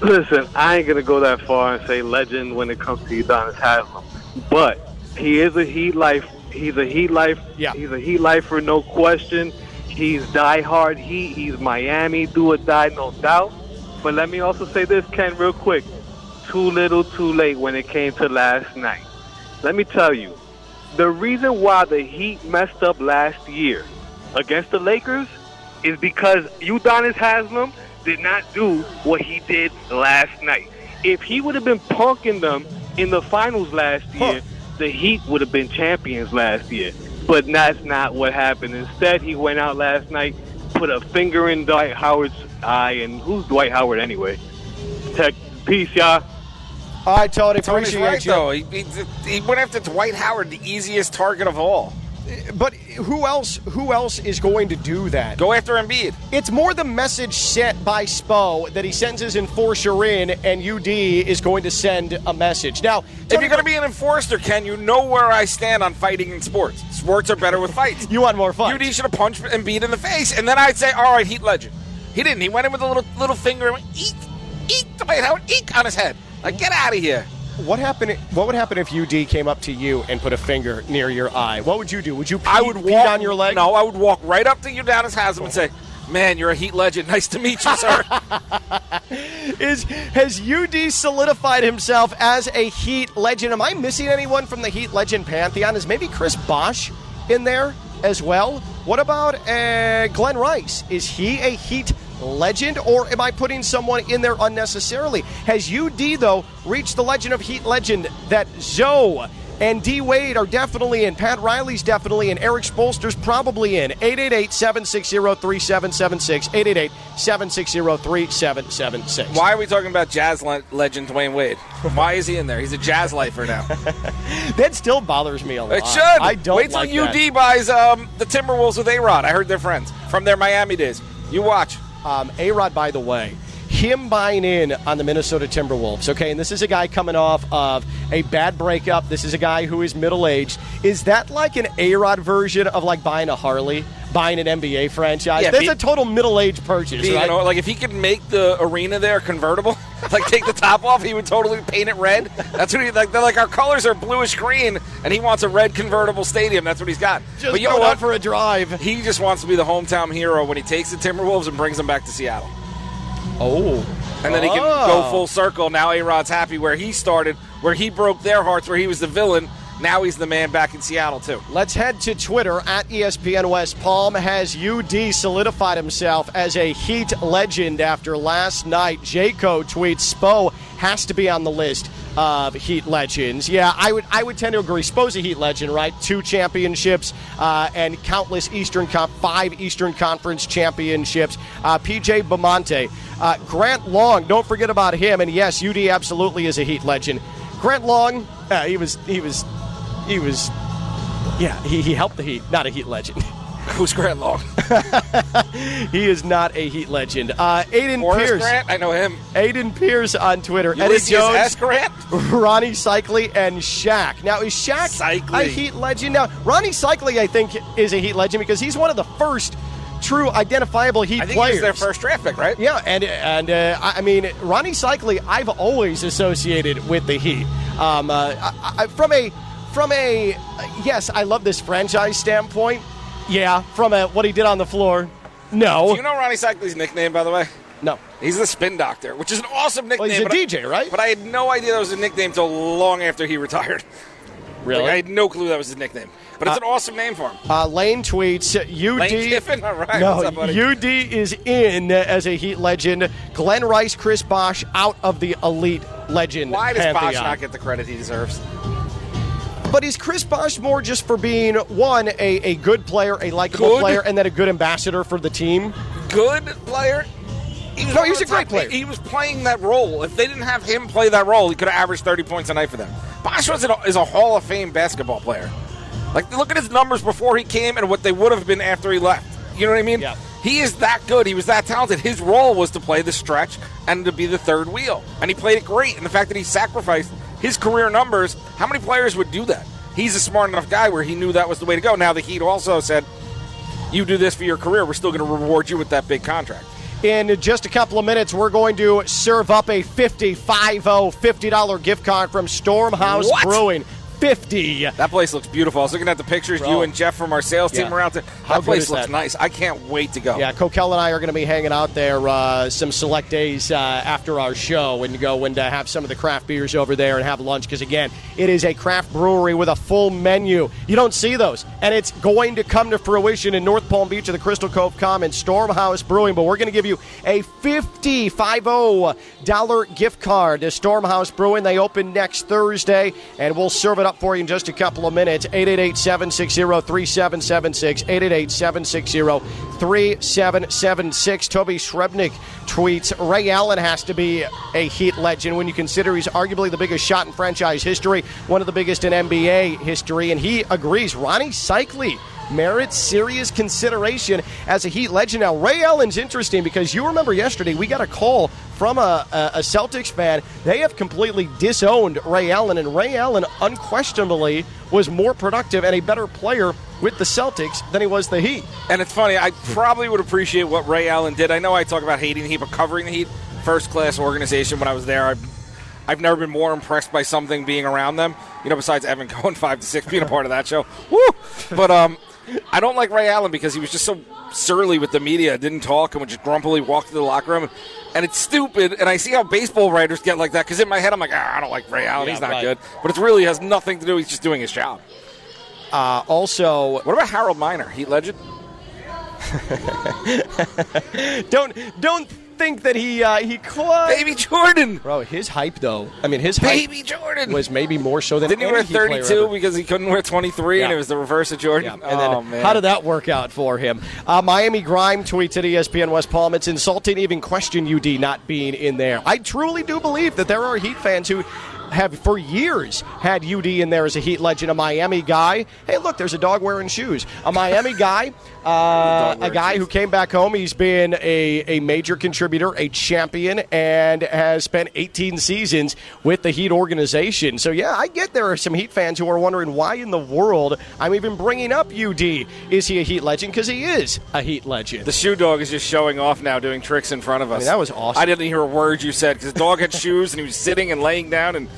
Listen, I ain't gonna go that far and say legend when it comes to Udonis Haslem, but he is a Heat life. He's a Heat life. Yeah. He's a Heat lifer, no question. He's diehard Heat. He's Miami, do or die, no doubt. But let me also say this, Ken, real quick. Too little, too late when it came to last night. Let me tell you, the reason why the Heat messed up last year against the Lakers is because Udonis Haslem did not do what he did last night. If he would have been punking them in the finals last year, the Heat would have been champions last year. But that's not what happened. Instead, he went out last night, put a finger in Dwight Howard's eye, and who's Dwight Howard anyway? Tech, peace, y'all. All right, Tony, Tony's appreciate right, you. though. He, he, he went after Dwight Howard, the easiest target of all. But who else? Who else is going to do that? Go after Embiid. It's more the message sent by Spo that he sends his enforcer in, and UD is going to send a message. Now, If you're going to be an enforcer, Ken, you know where I stand on fighting in sports. Sports are better with fights. (laughs) you want more fun? UD should have punched Embiid in the face, and then I'd say, all right, Heat legend. He didn't. He went in with a little little finger and went, eek, eek, Dwight Howard, eek, on his head. Like, get out of here. What happened? What would happen if UD came up to you and put a finger near your eye? What would you do? Would you pee, I would walk on your leg? No, I would walk right up to Udonis Haslem and say, "Man, you're a Heat legend. (laughs) Nice to meet you, sir." (laughs) Is has UD solidified himself as a Heat legend? Am I missing anyone from the Heat legend pantheon? Is maybe Chris Bosh in there as well? What about uh, Glen Rice? Is he a Heat legend, or am I putting someone in there unnecessarily? Has UD though reached the legend of Heat legend that Zo? And D Wade are definitely in. Pat Riley's definitely in. Erik Spoelstra's probably in. 888 760 3776. 888 760 3776. Why are we talking about jazz le- legend Dwyane Wade? Why is he in there? He's a jazz lifer now. (laughs) That still bothers me a lot. It should. I don't Wait till like UD that. buys um, the Timberwolves with A Rod. I heard they're friends from their Miami days. You watch. Um, A Rod, by the way, him buying in on the Minnesota Timberwolves, okay, and this is a guy coming off of a bad breakup. This is a guy who is middle aged. Is that like an A Rod version of like buying a Harley, buying an NBA franchise? Yeah, That's be- a total middle aged purchase, Being right? an- like if he could make the arena there convertible, (laughs) like take the top off, he would totally paint it red. That's what he like. They're like our colors are bluish green, and he wants a red convertible stadium. That's what he's got. Just but you know what? for a drive. He just wants to be the hometown hero when he takes the Timberwolves and brings them back to Seattle. Oh. And then he can go ah. full circle. Now A Rod's happy where he started, where he broke their hearts, where he was the villain. Now he's the man back in Seattle too. Let's head to Twitter at ESPN West Palm. Has UD solidified himself as a Heat legend after last night? Jayco tweets Spo has to be on the list of Heat legends. Yeah, I would I would tend to agree. Spo's a Heat legend, right? Two championships uh, and countless Eastern Con- five Eastern Conference championships. Uh, PJ Bamonte, uh, Grant Long. Don't forget about him. And yes, UD absolutely is a Heat legend. Grant Long, uh, he was he was he was yeah, he, he helped the Heat, not a Heat legend. Who's Grant Long? (laughs) he is not a Heat legend. Uh, Aiden Forrest Pierce. Grant? I know him. Aiden Pierce on Twitter. Ulysses Eddie Jones, S. Grant? (laughs) Rony Seikaly, and Shaq. Now, is Shaq Seikaly. a Heat legend? Now, Rony Seikaly, I think, is a Heat legend because he's one of the first true identifiable Heat I think players. their first draft pick, right? Yeah, and and uh, I I mean Rony Seikaly, I've always associated with the Heat. Um, uh, I, I, from a from a yes, I love this franchise standpoint. Yeah, from a what he did on the floor. No, Do you know Rony Seikaly's nickname, by the way? no. He's the Spin Doctor, which is an awesome nickname. Well, he's a but I- DJ, right? But I had no idea that was a nickname until long after he retired. Really? Like, I had no clue that was his nickname. But it's an awesome name for him. Uh, Lane tweets UD. Lane Kiffin? All right. No, What's up, buddy? UD is in as a Heat legend. Glen Rice, Chris Bosh out of the elite legend. Why does pantheon. Bosh not get the credit he deserves? But is Chris Bosh more just for being one a, a good player, a likable Good? player, and then a good ambassador for the team? Good player? No, he was No, one he's a great player. He was playing that role. If they didn't have him play that role, he could have averaged 30 points a night for them. Bosh was a, is a Hall of Fame basketball player. Like, look at his numbers before he came and what they would have been after he left. You know what I mean? Yeah. He is that good. He was that talented. His role was to play the stretch and to be the third wheel. And he played it great. And the fact that he sacrificed his career numbers, how many players would do that? He's a smart enough guy where he knew that was the way to go. Now, the Heat also said, you do this for your career, we're still going to reward you with that big contract. In just a couple of minutes, we're going to serve up a 50 $50 gift card from Stormhouse What? Brewing. 50 That place looks beautiful. I was looking at the pictures, Bro. you and Jeff from our sales team Yeah. are out there. That good place looks that? nice. I can't wait to go. Yeah, Kokell and I are going to be hanging out there uh, some select days uh, after our show and go and uh, have some of the craft beers over there and have lunch because, again, it is a craft brewery with a full menu. You don't see those. And it's going to come to fruition in North Palm Beach at the Crystal Cove Commons, Stormhouse Brewing. But we're going to give you a $50 $50 gift card to Stormhouse Brewing. They open next Thursday, and we'll serve it it up for you in just a couple of minutes. 888 760 3776. 888 760 3776. Toby Srebnick tweets Ray Allen has to be a Heat legend when you consider he's arguably the biggest shot in franchise history, one of the biggest in NBA history, and he agrees. Rony Seikaly merits serious consideration as a Heat legend. Now, Ray Allen's interesting because you remember yesterday we got a call from a, a, Celtics fan. They have completely disowned Ray Allen, and Ray Allen unquestionably was more productive and a better player with the Celtics than he was the Heat. And it's funny, I probably would appreciate what Ray Allen did. I know I talk about hating the Heat, but covering the Heat, first class organization when I was there, I've, I've never been more impressed by something being around them. You know, besides Evan Cohen, (laughs) 5 to 6, being a part of that show. Woo! But um, I don't like Ray Allen because he was just so surly with the media, didn't talk, and would just grumpily walk to the locker room. And it's stupid, and I see how baseball writers get like that because in my head I'm like, ah, I don't like Ray Allen, Yeah, he's not right. good. But it really has nothing to do, he's just doing his job. Uh, also, what about Harold Miner, Heat legend? (laughs) don't don't think that he uh, he quite Baby Jordan, bro. His hype though, I mean, his hype Baby Jordan was maybe more so than Didn't he wear Heat player 32 ever. because he couldn't wear 23 and Yeah. it was the reverse of Jordan? And then, oh, man. how did that work out for him? Uh, Miami Grime tweets at ESPN West Palm. It's insulting to even question UD not being in there. I truly do believe that there are Heat fans who have for years had UD in there as a Heat legend, a Miami guy. Hey, look, there's a dog wearing shoes. A Miami (laughs) guy, uh, a guy who came back home. He's been a, a major contributor, a champion, and has spent 18 seasons with the Heat organization. So, yeah, I get there are some Heat fans who are wondering why in the world I'm even bringing up UD. Is he a Heat legend? Because he is a Heat legend. The shoe dog is just showing off now, doing tricks in front of us. mean, that was awesome. I didn't hear a word you said because the dog had (laughs) shoes and he was sitting and laying down and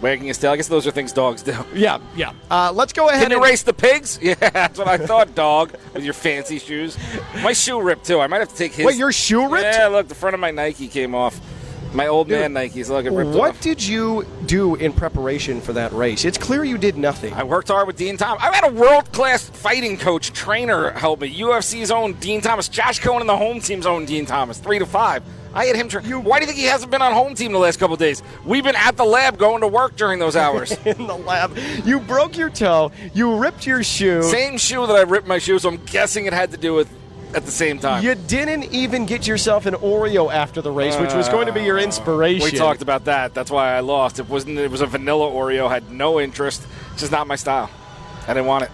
wagging his tail. I guess those are things dogs do. (laughs) Yeah, yeah. Uh, let's go ahead Can you and race the pigs? (laughs) Yeah, that's what I thought, dog, with your fancy shoes. My shoe ripped, too. I might have to take his. Wait, your shoe ripped? Yeah, look, the front of my Nike came off. My old man Nikes. Look, it ripped What off. did you do in preparation for that race? It's clear you did nothing. I worked hard with Dean Thomas. I had a world class fighting coach, trainer help me. UFC's own Dean Thomas. Josh Cohen and the home team's own Dean Thomas. Three to five. I had him. Tra- Why do you think he hasn't been on home team the last couple days? We've been at the lab going to work during those hours. (laughs) in the lab. You broke your toe. You ripped your shoe. Same shoe that I ripped my shoe, so I'm guessing it had to do with at the same time. You didn't even get yourself an Oreo after the race, which was uh, going to be your inspiration. We talked about that. That's why I lost. It wasn't. It was a vanilla Oreo. Had no interest. It's just not my style. I didn't want it.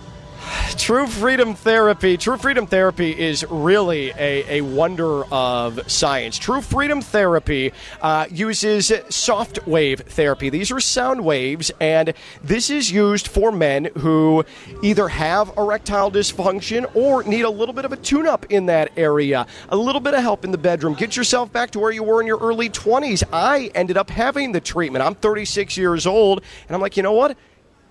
True Freedom Therapy. True Freedom Therapy is really a, a wonder of science. True Freedom Therapy uh, uses soft wave therapy. These are sound waves, and this is used for men who either have erectile dysfunction or need a little bit of a tune up in that area, a little bit of help in the bedroom. Get yourself back to where you were in your early 20s. I ended up having the treatment. I'm 36 years old, and I'm like, you know what?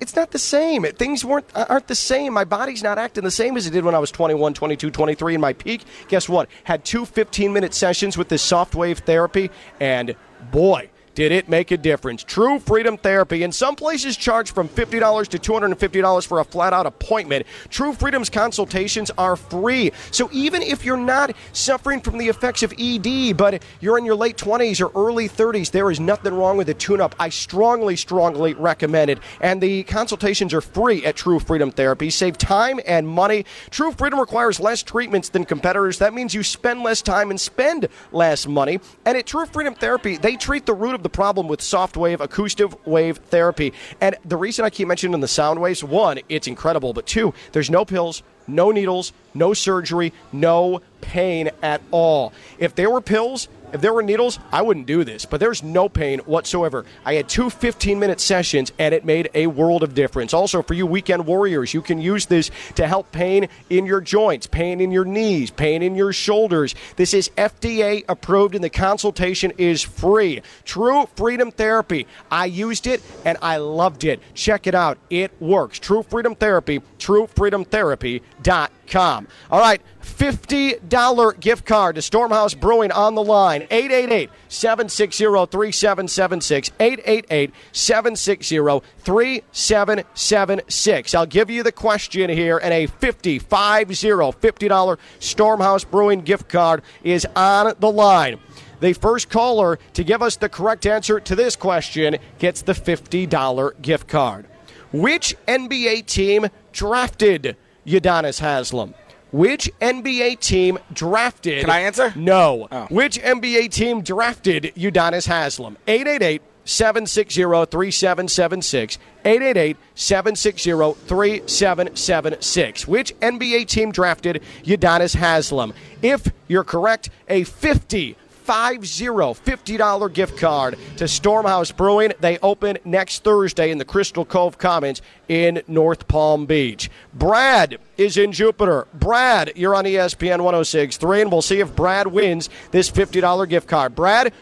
It's not the same. Things weren't aren't the same. My body's not acting the same as it did when I was 21, 22, 23 in my peak. Guess what? Had two 15-minute sessions with this soft wave therapy and boy, did it make a difference. True Freedom Therapy. In some places charge from $50 to $250 for a flat-out appointment. True Freedom's consultations are free. So even if you're not suffering from the effects of ED, but you're in your late 20s or early 30s, there is nothing wrong with a tune-up. I strongly, strongly recommend it. And the consultations are free at True Freedom Therapy. Save time and money. True Freedom requires less treatments than competitors. That means you spend less time and spend less money. And at True Freedom Therapy, they treat the root of the problem with soft wave, acoustic wave therapy. And the reason I keep mentioning the sound waves, one, it's incredible, but two, there's no pills, no needles, no surgery, no pain at all. If there were pills, if there were needles, I wouldn't do this, but there's no pain whatsoever. I had two 15 minute sessions and it made a world of difference. Also, for you weekend warriors, you can use this to help pain in your joints, pain in your knees, pain in your shoulders. This is FDA approved and the consultation is free. True Freedom Therapy. I used it and I loved it. Check it out. It works. True Freedom Therapy, truefreedomtherapy.com. All right, $50 gift card to Stormhouse Brewing on the line. 888 760 3776. 888 760 3776. I'll give you the question here, and a 50 50 $50 Stormhouse Brewing gift card is on the line. The first caller to give us the correct answer to this question gets the $50 gift card. Which NBA team drafted Udonis Haslem? Which NBA team drafted? Can I answer? No. Oh. Which NBA team drafted Udonis Haslem? 888 760 3776. 888 760 3776. Which NBA team drafted Udonis Haslem? If you're correct, a 50 50 $50 gift card to Stormhouse Brewing. They open next Thursday in the Crystal Cove Commons in North Palm Beach. Brad is in Jupiter. Brad, you're on ESPN 1063, and we'll see if Brad wins this $50 gift card. Brad,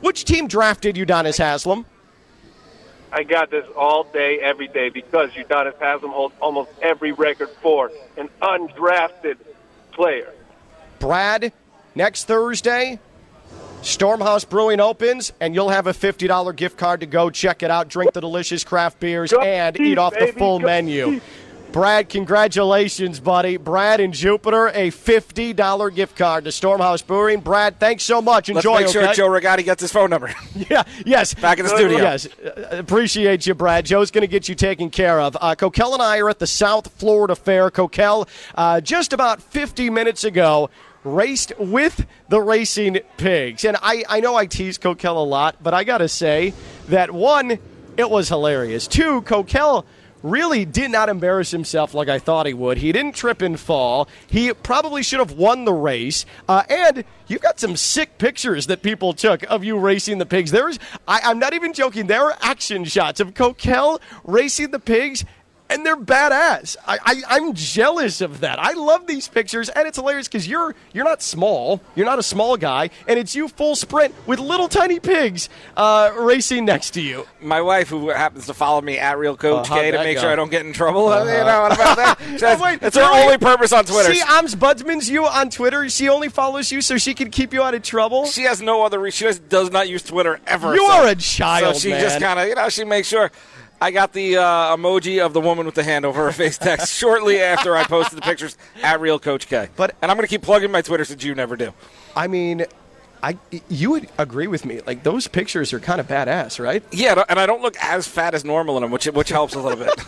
which team drafted Udonis Haslem? I got this all day, every day, because Udonis Haslem holds almost every record for an undrafted player. Brad, next Thursday, Stormhouse Brewing opens, and you'll have a $50 gift card to go check it out, drink the delicious craft beers, Go and Chiefs, eat off the full go menu. Chiefs. Brad, congratulations, buddy. Brad in Jupiter, a $50 gift card to Stormhouse Brewing. Brad, thanks so much. Enjoy. Let's Enjoy, make sure okay? Joe Regotti gets his phone number. (laughs) Yeah, yes. Back in the studio. Yes. Uh, appreciate you, Brad. Joe's going to get you taken care of. Uh, Kokell and I are at the South Florida Fair. Kokell, uh, just about 50 minutes ago, raced with the racing pigs. And I, I know I tease Kokell a lot, but I got to say that one, it was hilarious. Two, Kokell really did not embarrass himself like I thought he would. He didn't trip and fall. He probably should have won the race. Uh, and you've got some sick pictures that people took of you racing the pigs. There's, I, I'm not even joking. There are action shots of Kokell racing the pigs. And they're badass. I, I, I'm jealous of that. I love these pictures, and it's hilarious because you're you're not small. You're not a small guy, and it's you full sprint with little tiny pigs uh, racing next to you. My wife, who happens to follow me at Real Coach Uh, K to make go? sure I don't get in trouble, Uh-huh. you know what about that? (laughs) That's, wait, that's her really? only purpose on Twitter. See, Ams Budsman's you on Twitter. She only follows you so she can keep you out of trouble. She has no other. Re- she does, does not use Twitter ever. You so- are a child, So she man. just kind of, you know, she makes sure. I got the uh, emoji of the woman with the hand over her face text (laughs) shortly after I posted the pictures at Real Coach K. But- and I'm going to keep plugging my Twitter since you never do. I mean, I you would agree with me. Like those pictures are kind of badass, right? Yeah, and I don't look as fat as normal in them, which which helps a little bit. (laughs)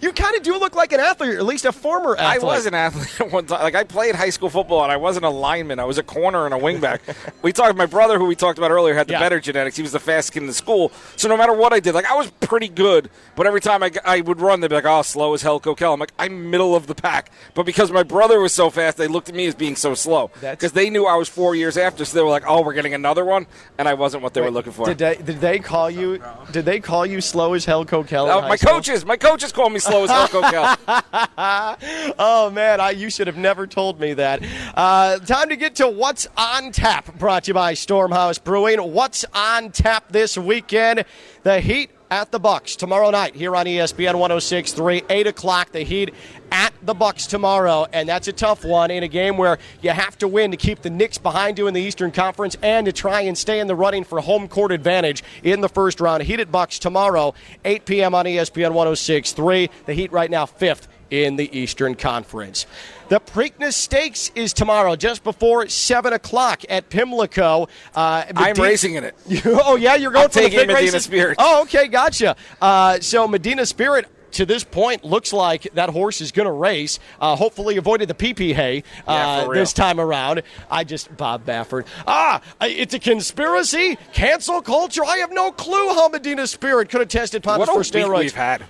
You kind of do look like an athlete, or at least a former I was an athlete at (laughs) one time. Like I played high school football, and I wasn't a lineman. I was a corner and a wingback. (laughs) we talked. My brother, who we talked about earlier, had the Yeah. better genetics. He was the fastest kid in the school. So no matter what I did, like I was pretty good. But every time I, I would run, they'd be like, "Oh, slow as hell, Kokell." I'm like, I'm middle of the pack. But because my brother was so fast, they looked at me as being so slow. Because they knew I was four years after, so they were like, "Oh, we're getting another one," and I wasn't what they were looking for. Did they did they call you? Did they call you slow as hell, Kokell? Oh, my school? coaches, my coaches call me slow as hell, Kokell. (laughs) oh man, I, you should have never told me that. Uh, time to get to what's on tap. Brought to you by Stormhouse Brewing. What's on tap this weekend? The Heat at the Bucks tomorrow night here on ESPN 106.3, 8 o'clock. The Heat at the Bucks tomorrow, and that's a tough one in a game where you have to win to keep the Knicks behind you in the Eastern Conference and to try and stay in the running for home court advantage in the first round. Heat at Bucks tomorrow, 8 p.m. on ESPN 106.3. The Heat right now fifth in the Eastern Conference. The Preakness Stakes is tomorrow, just before 7 o'clock at Pimlico. Uh, I'm racing in it. (laughs) oh, yeah, you're going I'm for the big Medina races? Spirit. Oh, okay, gotcha. Uh, so Medina Spirit. To this point, looks like that horse is going to race. Uh, hopefully, avoided the PP hay uh, real. this time around. I just Bob Baffert. Ah, it's a conspiracy. Cancel culture. I have no clue how Medina Spirit could have tested positive for steroids. we've had.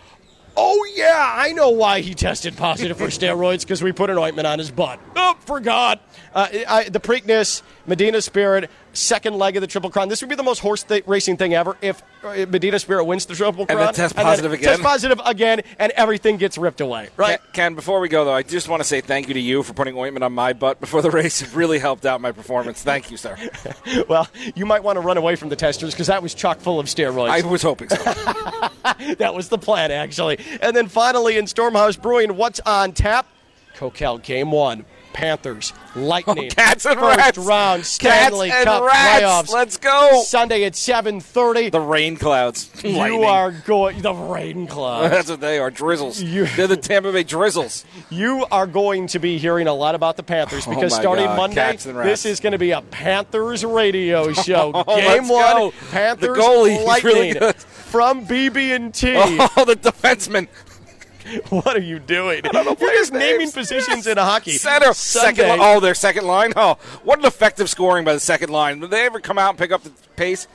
Oh yeah, I know why he tested positive for (laughs) steroids because we put an ointment on his butt. Oh, forgot. Uh, I, the Preakness, Medina Spirit, second leg of the Triple Crown. This would be the most horse th- racing thing ever if uh, Medina Spirit wins the Triple then Crown test positive again. Test positive again, and everything gets ripped away. Right? Ken, Ken, before we go though, I just want to say thank you to you for putting ointment on my butt before the race. It really helped out my performance. Thank you, sir. (laughs) well, you might want to run away from the testers because that was chock full of steroids. I was hoping so. (laughs) that was the plan, actually. And then finally, in Stormhouse Brewing, what's on tap? Kokell Game One. Panthers, oh, Lightning, Cats and first Rats. round Stanley Cats Cup Rats. playoffs. Let's go. Sunday at 7:30. The rain clouds. you Lightning. are going the rain clouds. (laughs) That's what they are. Drizzles. You- They're the Tampa Bay Drizzles. (laughs) You are going to be hearing a lot about the Panthers Oh because my starting God, Monday, cats and rats. this is going to be a Panthers radio (laughs) show. Oh, Game one, go. Panthers The goalie, Lightning really good. from BB and T. Oh, the defenseman. (laughs) What are you doing? You're just naming positions in a hockey. Center, second. Sunday. Li- oh, their second line. Oh, what an effective scoring by the second line. Did they ever come out and pick up the pace?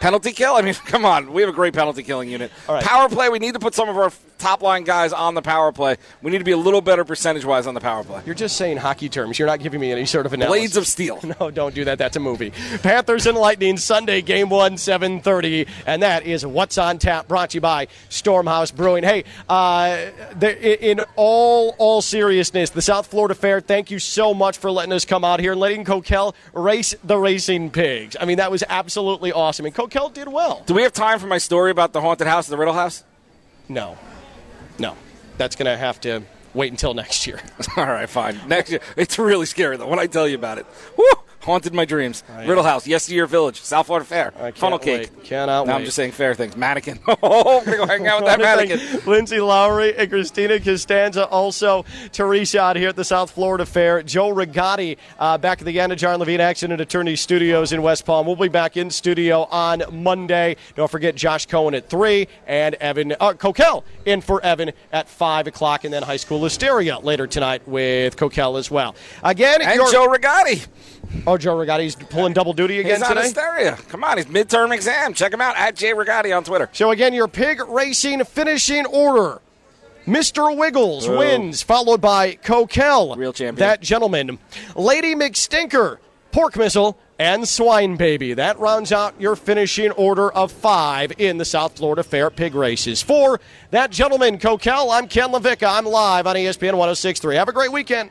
Penalty kill? I mean, (laughs) come on. We have a great penalty killing unit. Right. Power play. We need to put some of our top line guys on the power play. We need to be a little better percentage wise on the power play. You're just saying hockey terms. You're not giving me any sort of analysis. Blades of Steel. (laughs) No, don't do that. That's a movie. Panthers and Lightning Sunday, Game One, 7:30, and that is what's on tap. Brought to you by Stormhouse Brewing. Hey, uh, the, in all all seriousness, the South Florida Fair. Thank you so much for letting us come out here and letting Kokell race the racing pigs. I mean, that was absolutely awesome, and Kokell did well. Do we have time for my story about the haunted house, the Riddle House? No, that's gonna have to wait until next year. (laughs) All right, fine. Next year. It's really scary, though, when I tell you about it. Woo! Haunted my dreams. Riddle House, Yesteryear Village, South Florida Fair, Funnel Cake. wait. Cannot now wait. I'm just saying fair things. Mannequin. (laughs) Oh, we're going to go hang out with that (laughs) mannequin. Lindsay Lowry and Christina Costanza. Also, Teresa out here at the South Florida Fair. Joe Rigatti uh, back at the Anidjar and Levine Accident Attorney Studios in West Palm. We'll be back in studio on Monday. Don't forget Josh Cohen at 3 and Evan uh, Kokell in for Evan at 5 o'clock. And then High School Hysteria later tonight with Kokell as well. Again, And Joe Rigatti. Oh, Joe Rigatti's pulling double duty again He's on today? Hysteria. Come on, he's midterm exam. Check him out at Jay Rigatti on Twitter. So again, your pig racing finishing order. Mr. Wiggles Boo. wins, followed by Kokell. Real champion. That gentleman. Lady McStinker, Pork Missile, and Swine Baby. That rounds out your finishing order of five in the South Florida Fair pig races. For that gentleman, Kokell, I'm Ken LaVicka. I'm live on ESPN 1063. Have a great weekend.